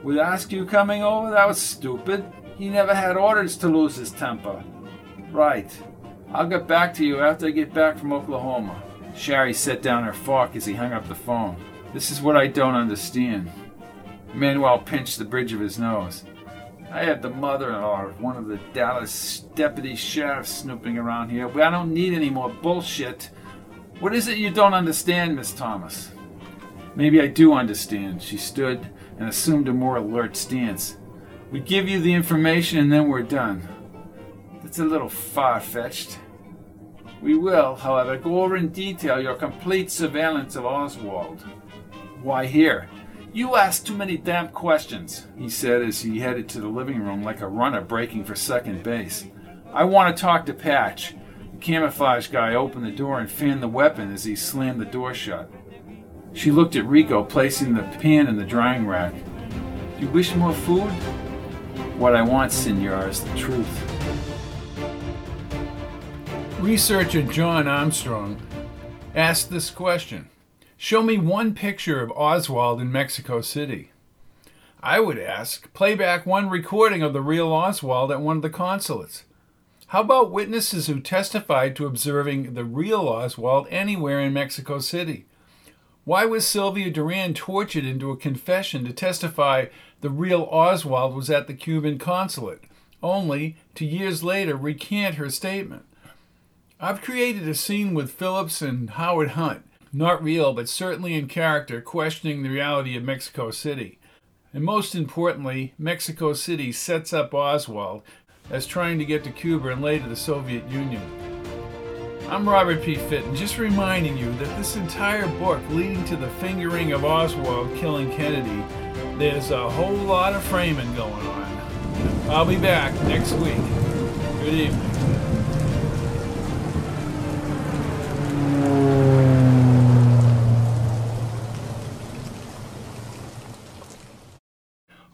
With Askew coming over, that was stupid. He never had orders to lose his temper. Right. I'll get back to you after I get back from Oklahoma. Sherry set down her fork as he hung up the phone. This is what I don't understand. Manuel pinched the bridge of his nose. I have the mother-in-law of one of the Dallas deputy sheriffs snooping around here, I don't need any more bullshit. What is it you don't understand, Miss Thomas? Maybe I do understand. She stood and assumed a more alert stance. We give you the information and then we're done. That's a little far fetched. We will, however, go over in detail your complete surveillance of Oswald. Why here? You ask too many damn questions, he said as he headed to the living room like a runner breaking for second base. I want to talk to Patch. The camouflage guy opened the door and fanned the weapon as he slammed the door shut. She looked at Rico, placing the pan in the drying rack. You wish more food? What I want, senor, is the truth. Researcher John Armstrong asked this question Show me one picture of Oswald in Mexico City. I would ask, play back one recording of the real Oswald at one of the consulates. How about witnesses who testified to observing the real Oswald anywhere in Mexico City? Why was Sylvia Duran tortured into a confession to testify the real Oswald was at the Cuban consulate, only to years later recant her statement? I've created a scene with Phillips and Howard Hunt, not real, but certainly in character, questioning the reality of Mexico City. And most importantly, Mexico City sets up Oswald as trying to get to Cuba and later the Soviet Union. I'm Robert P. Fitton, just reminding you that this entire book leading to the fingering of Oswald killing Kennedy, there's a whole lot of framing going on. I'll be back next week. Good evening.